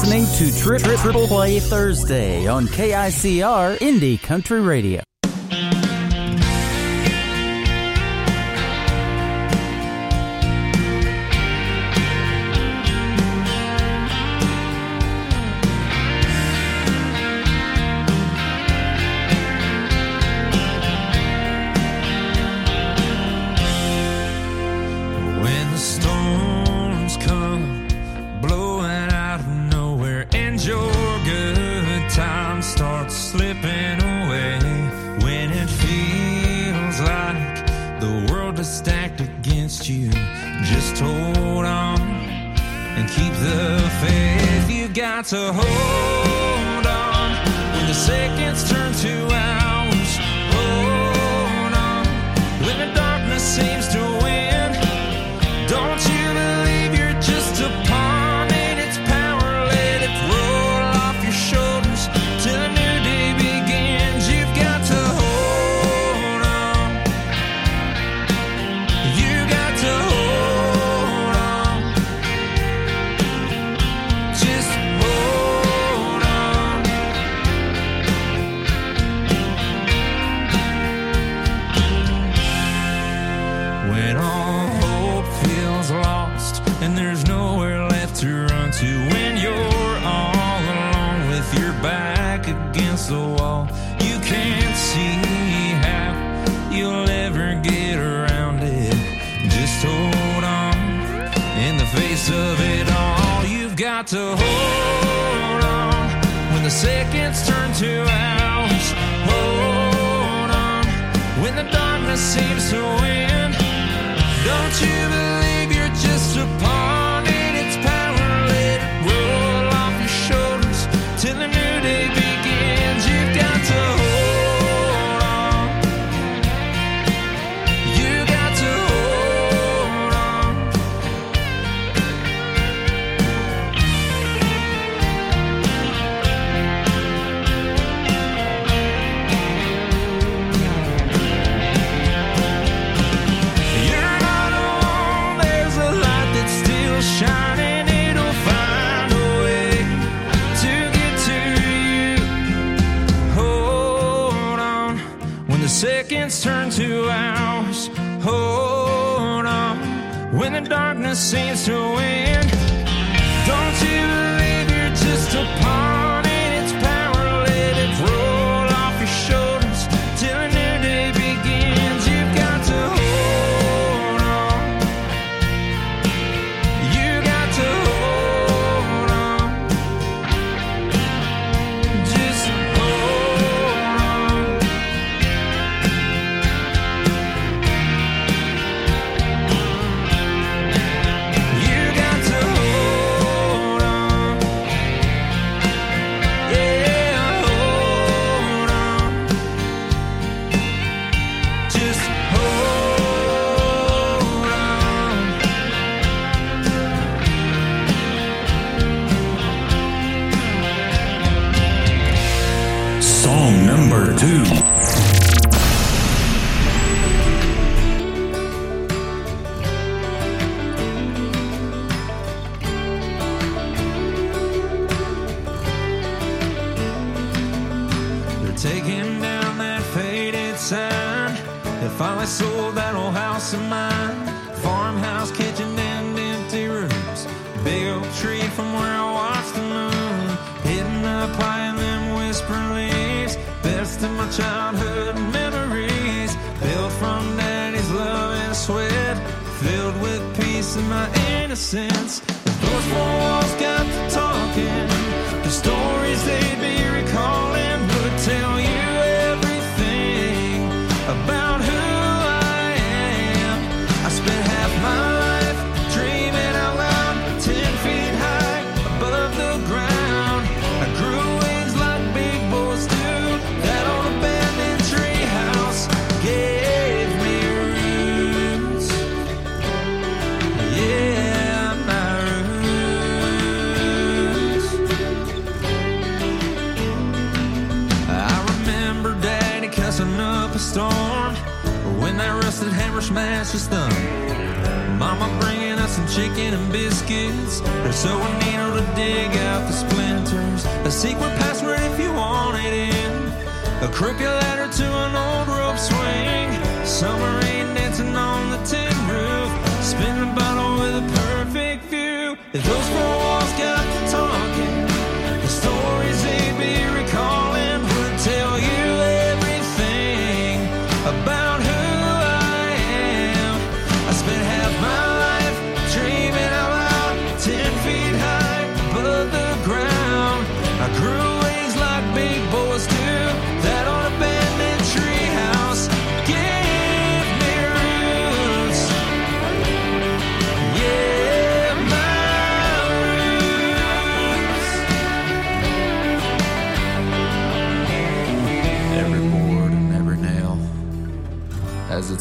listening to Trip Triple Play Thursday on KICR Indie Country Radio.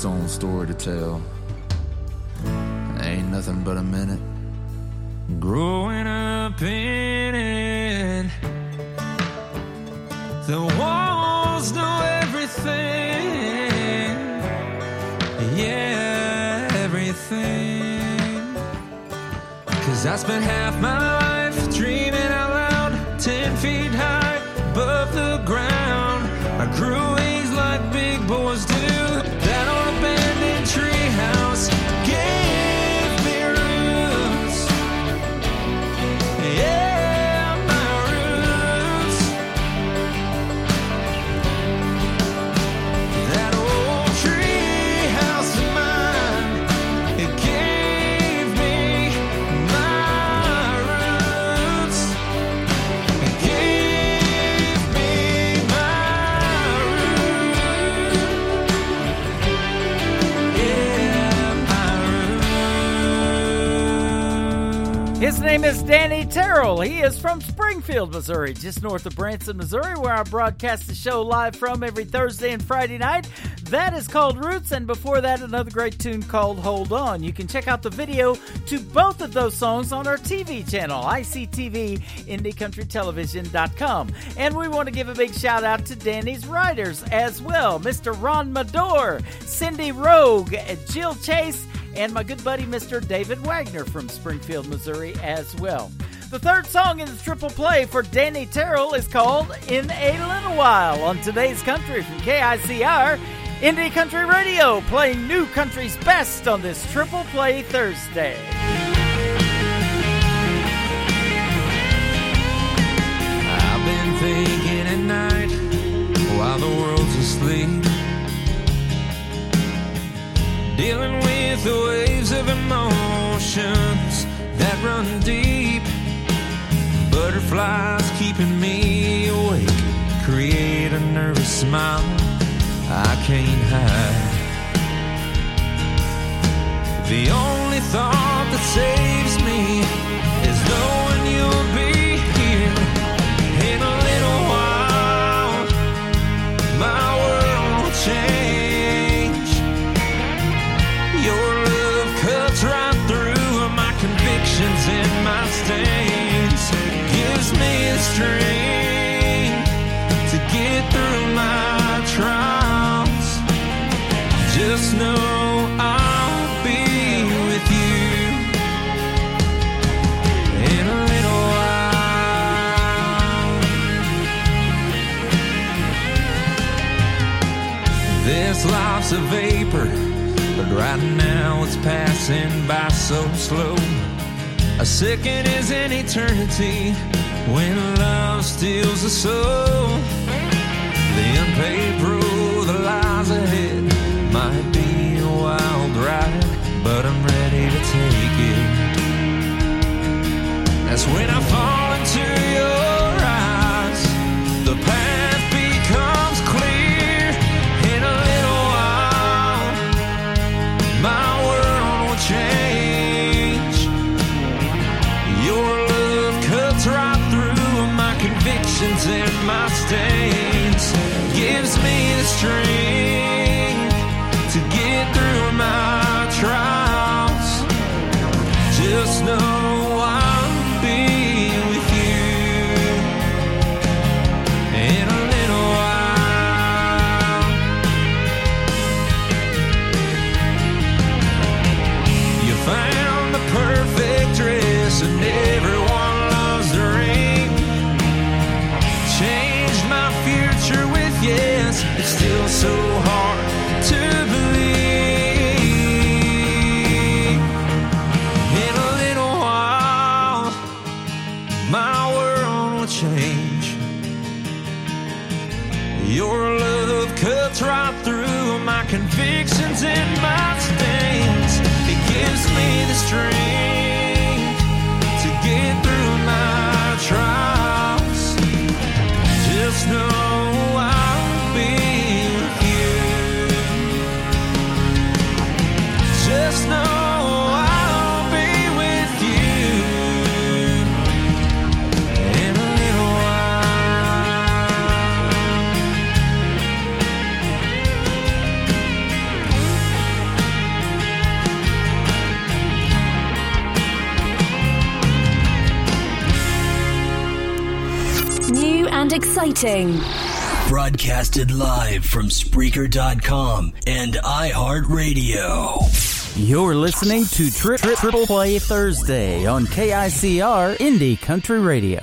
its own story to tell. Ain't nothing but a minute. Growing up in it, the walls know everything. Yeah, everything. Cause I spent half my life dreaming out loud, ten feet high above the ground. I grew wings like big boys. Name is Danny Terrell. He is from Springfield, Missouri, just north of Branson, Missouri, where I broadcast the show live from every Thursday and Friday night. That is called Roots, and before that, another great tune called Hold On. You can check out the video to both of those songs on our TV channel, ICTV, IndieCountryTelevision.com. And we want to give a big shout out to Danny's writers as well Mr. Ron Mador, Cindy Rogue, Jill Chase, and my good buddy Mr. David Wagner from Springfield, Missouri, as well. The third song in the triple play for Danny Terrell is called In a Little While on today's country from KICR, Indie Country Radio, playing new country's best on this triple play Thursday. I've been thinking at night while the world's asleep. Dealing with the waves of emotions that run deep. Butterflies keeping me awake, create a nervous smile I can't hide. The only thought that saves me is knowing you'll be me the strength to get through my trials. Just know I'll be with you in a little while. This life's a vapor, but right now it's passing by so slow. A second is an eternity when love steals the soul. The unpaid road that lies ahead might be a wild ride, but I'm ready to take it. That's when I fall into your my. Gives me the strength my exciting. Broadcasted live from Spreaker.com and iHeartRadio. You're listening to Tri- Tri- Triple Play Thursday on KICR Indie Country Radio.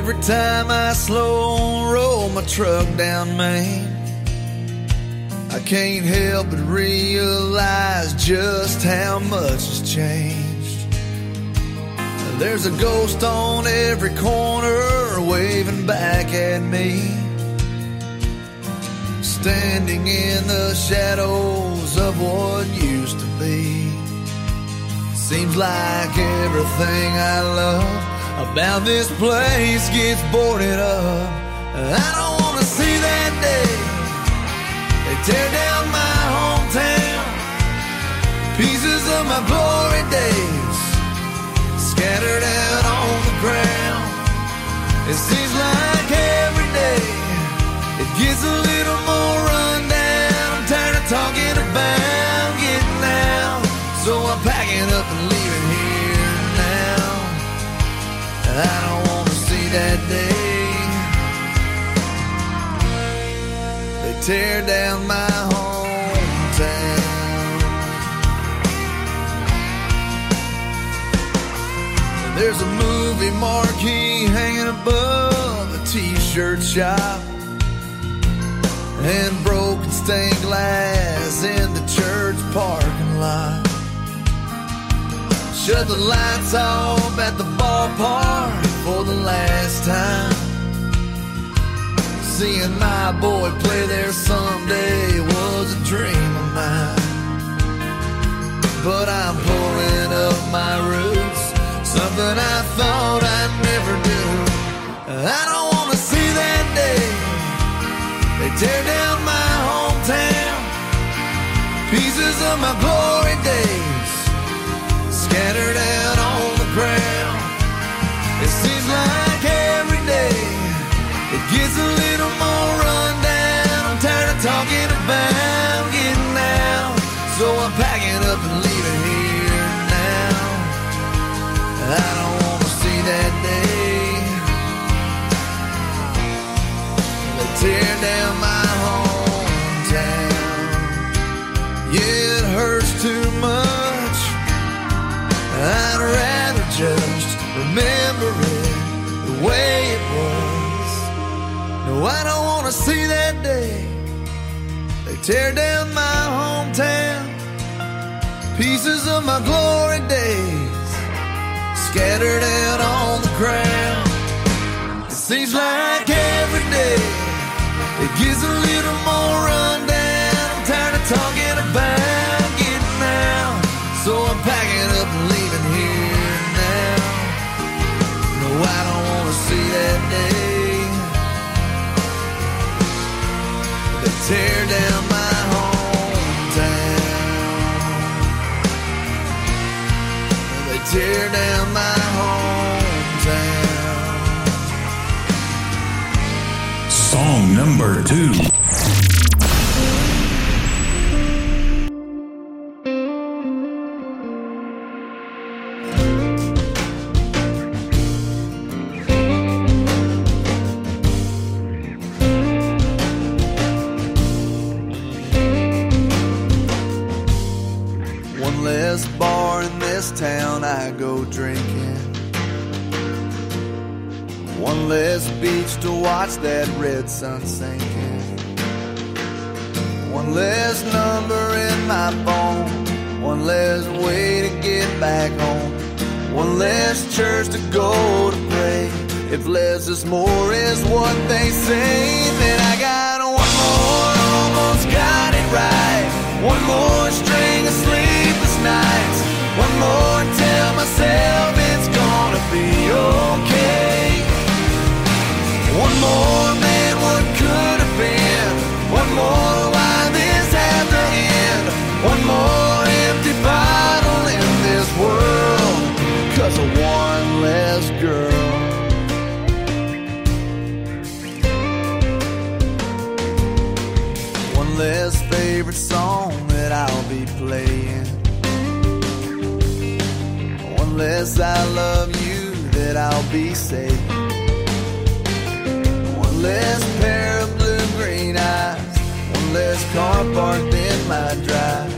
Every time I slow roll my truck down Main, I can't help but realize just how much has changed. There's a ghost on every corner waving back at me. standing in the shadows of what used to be. Seems like everything I love about this place gets boarded up. I don't wanna see that day they tear down my hometown. Pieces of my glory days scattered out on the ground. It seems like every day it gets a little more rundown. I'm tired of talking I don't wanna see that day. They tear down my hometown. There's a movie marquee hanging above a t-shirt shop and broken stained glass in the church parking lot. Shut the lights off at the ballpark for the last time. Seeing my boy play there someday was a dream of mine. But I'm pulling up my roots, something I thought I'd never do. I don't wanna see that day they tear down my hometown. Pieces of my glory days scattered out on the ground. It seems like every day it gets a little more rundown. I'm tired of talking about getting out, so I'm packing up and leaving here now. I don't wanna see that day. They tear down my just remember it the way it was. No, I don't wanna see that day. They tear down my hometown. Pieces of my glory days scattered out on the ground. It seems like every day it gets a little more rundown. Tear down my hometown. They tear down my hometown. Song number two. Beach to watch that red sun sinking. One less number in my phone. One less way to get back home. One less church to go to pray. If less is more is what they say, then I got one more, almost got it right. One more string of sleepless nights. One more tell myself it's gonna be okay. One more man, what could have been? One more, why this had to end? One more empty bottle in this world. Cause of one less girl. One less favorite song that I'll be playing. One less I love you that I'll be saying. One less pair of blue green eyes. One less car parked in my drive.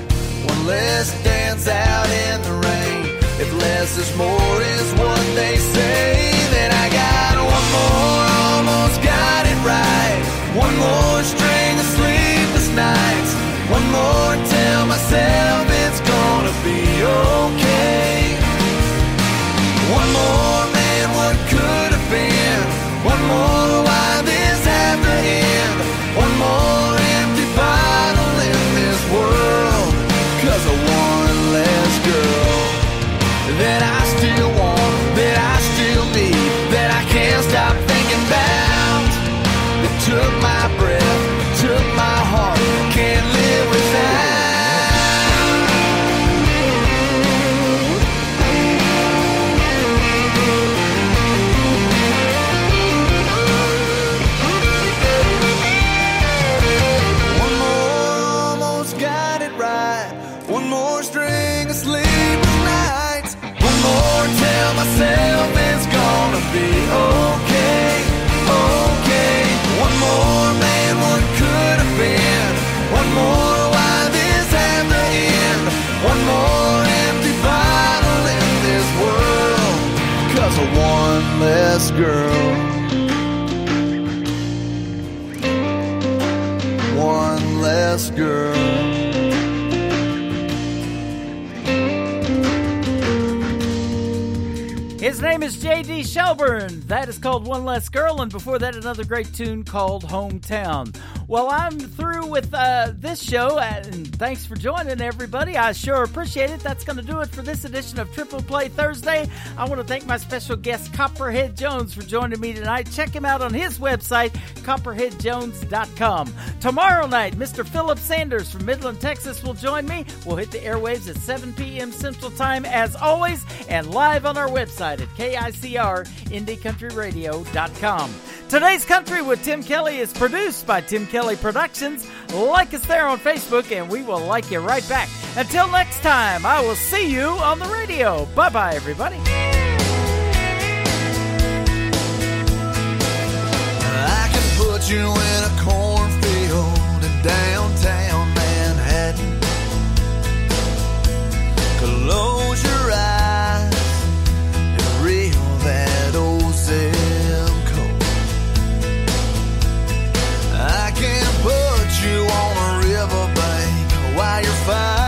One less dance out in the rain. If less is more is what they say, then I got one more, almost got it right. One more string less girl. One less girl. His name is J.D. Shelburne. That is called One Less Girl, and before that, another great tune called Hometown. Well, I'm through with uh, this show, and thanks for joining, everybody. I sure appreciate it. That's going to do it for this edition of Triple Play Thursday. I want to thank my special guest, Copperhead Jones, for joining me tonight. Check him out on his website, copperheadjones.com. Tomorrow night, Mr. Philip Sanders from Midland, Texas, will join me. We'll hit the airwaves at 7 p.m. Central Time, as always, and live on our website at KICR, Today's Country with Tim Kelly is produced by Tim Kelly Productions. Like us there on Facebook, and we will like you right back. Until next time, I will see you on the radio. Bye bye, everybody. I can put you in a cornfield in downtown Manhattan. Close your fire.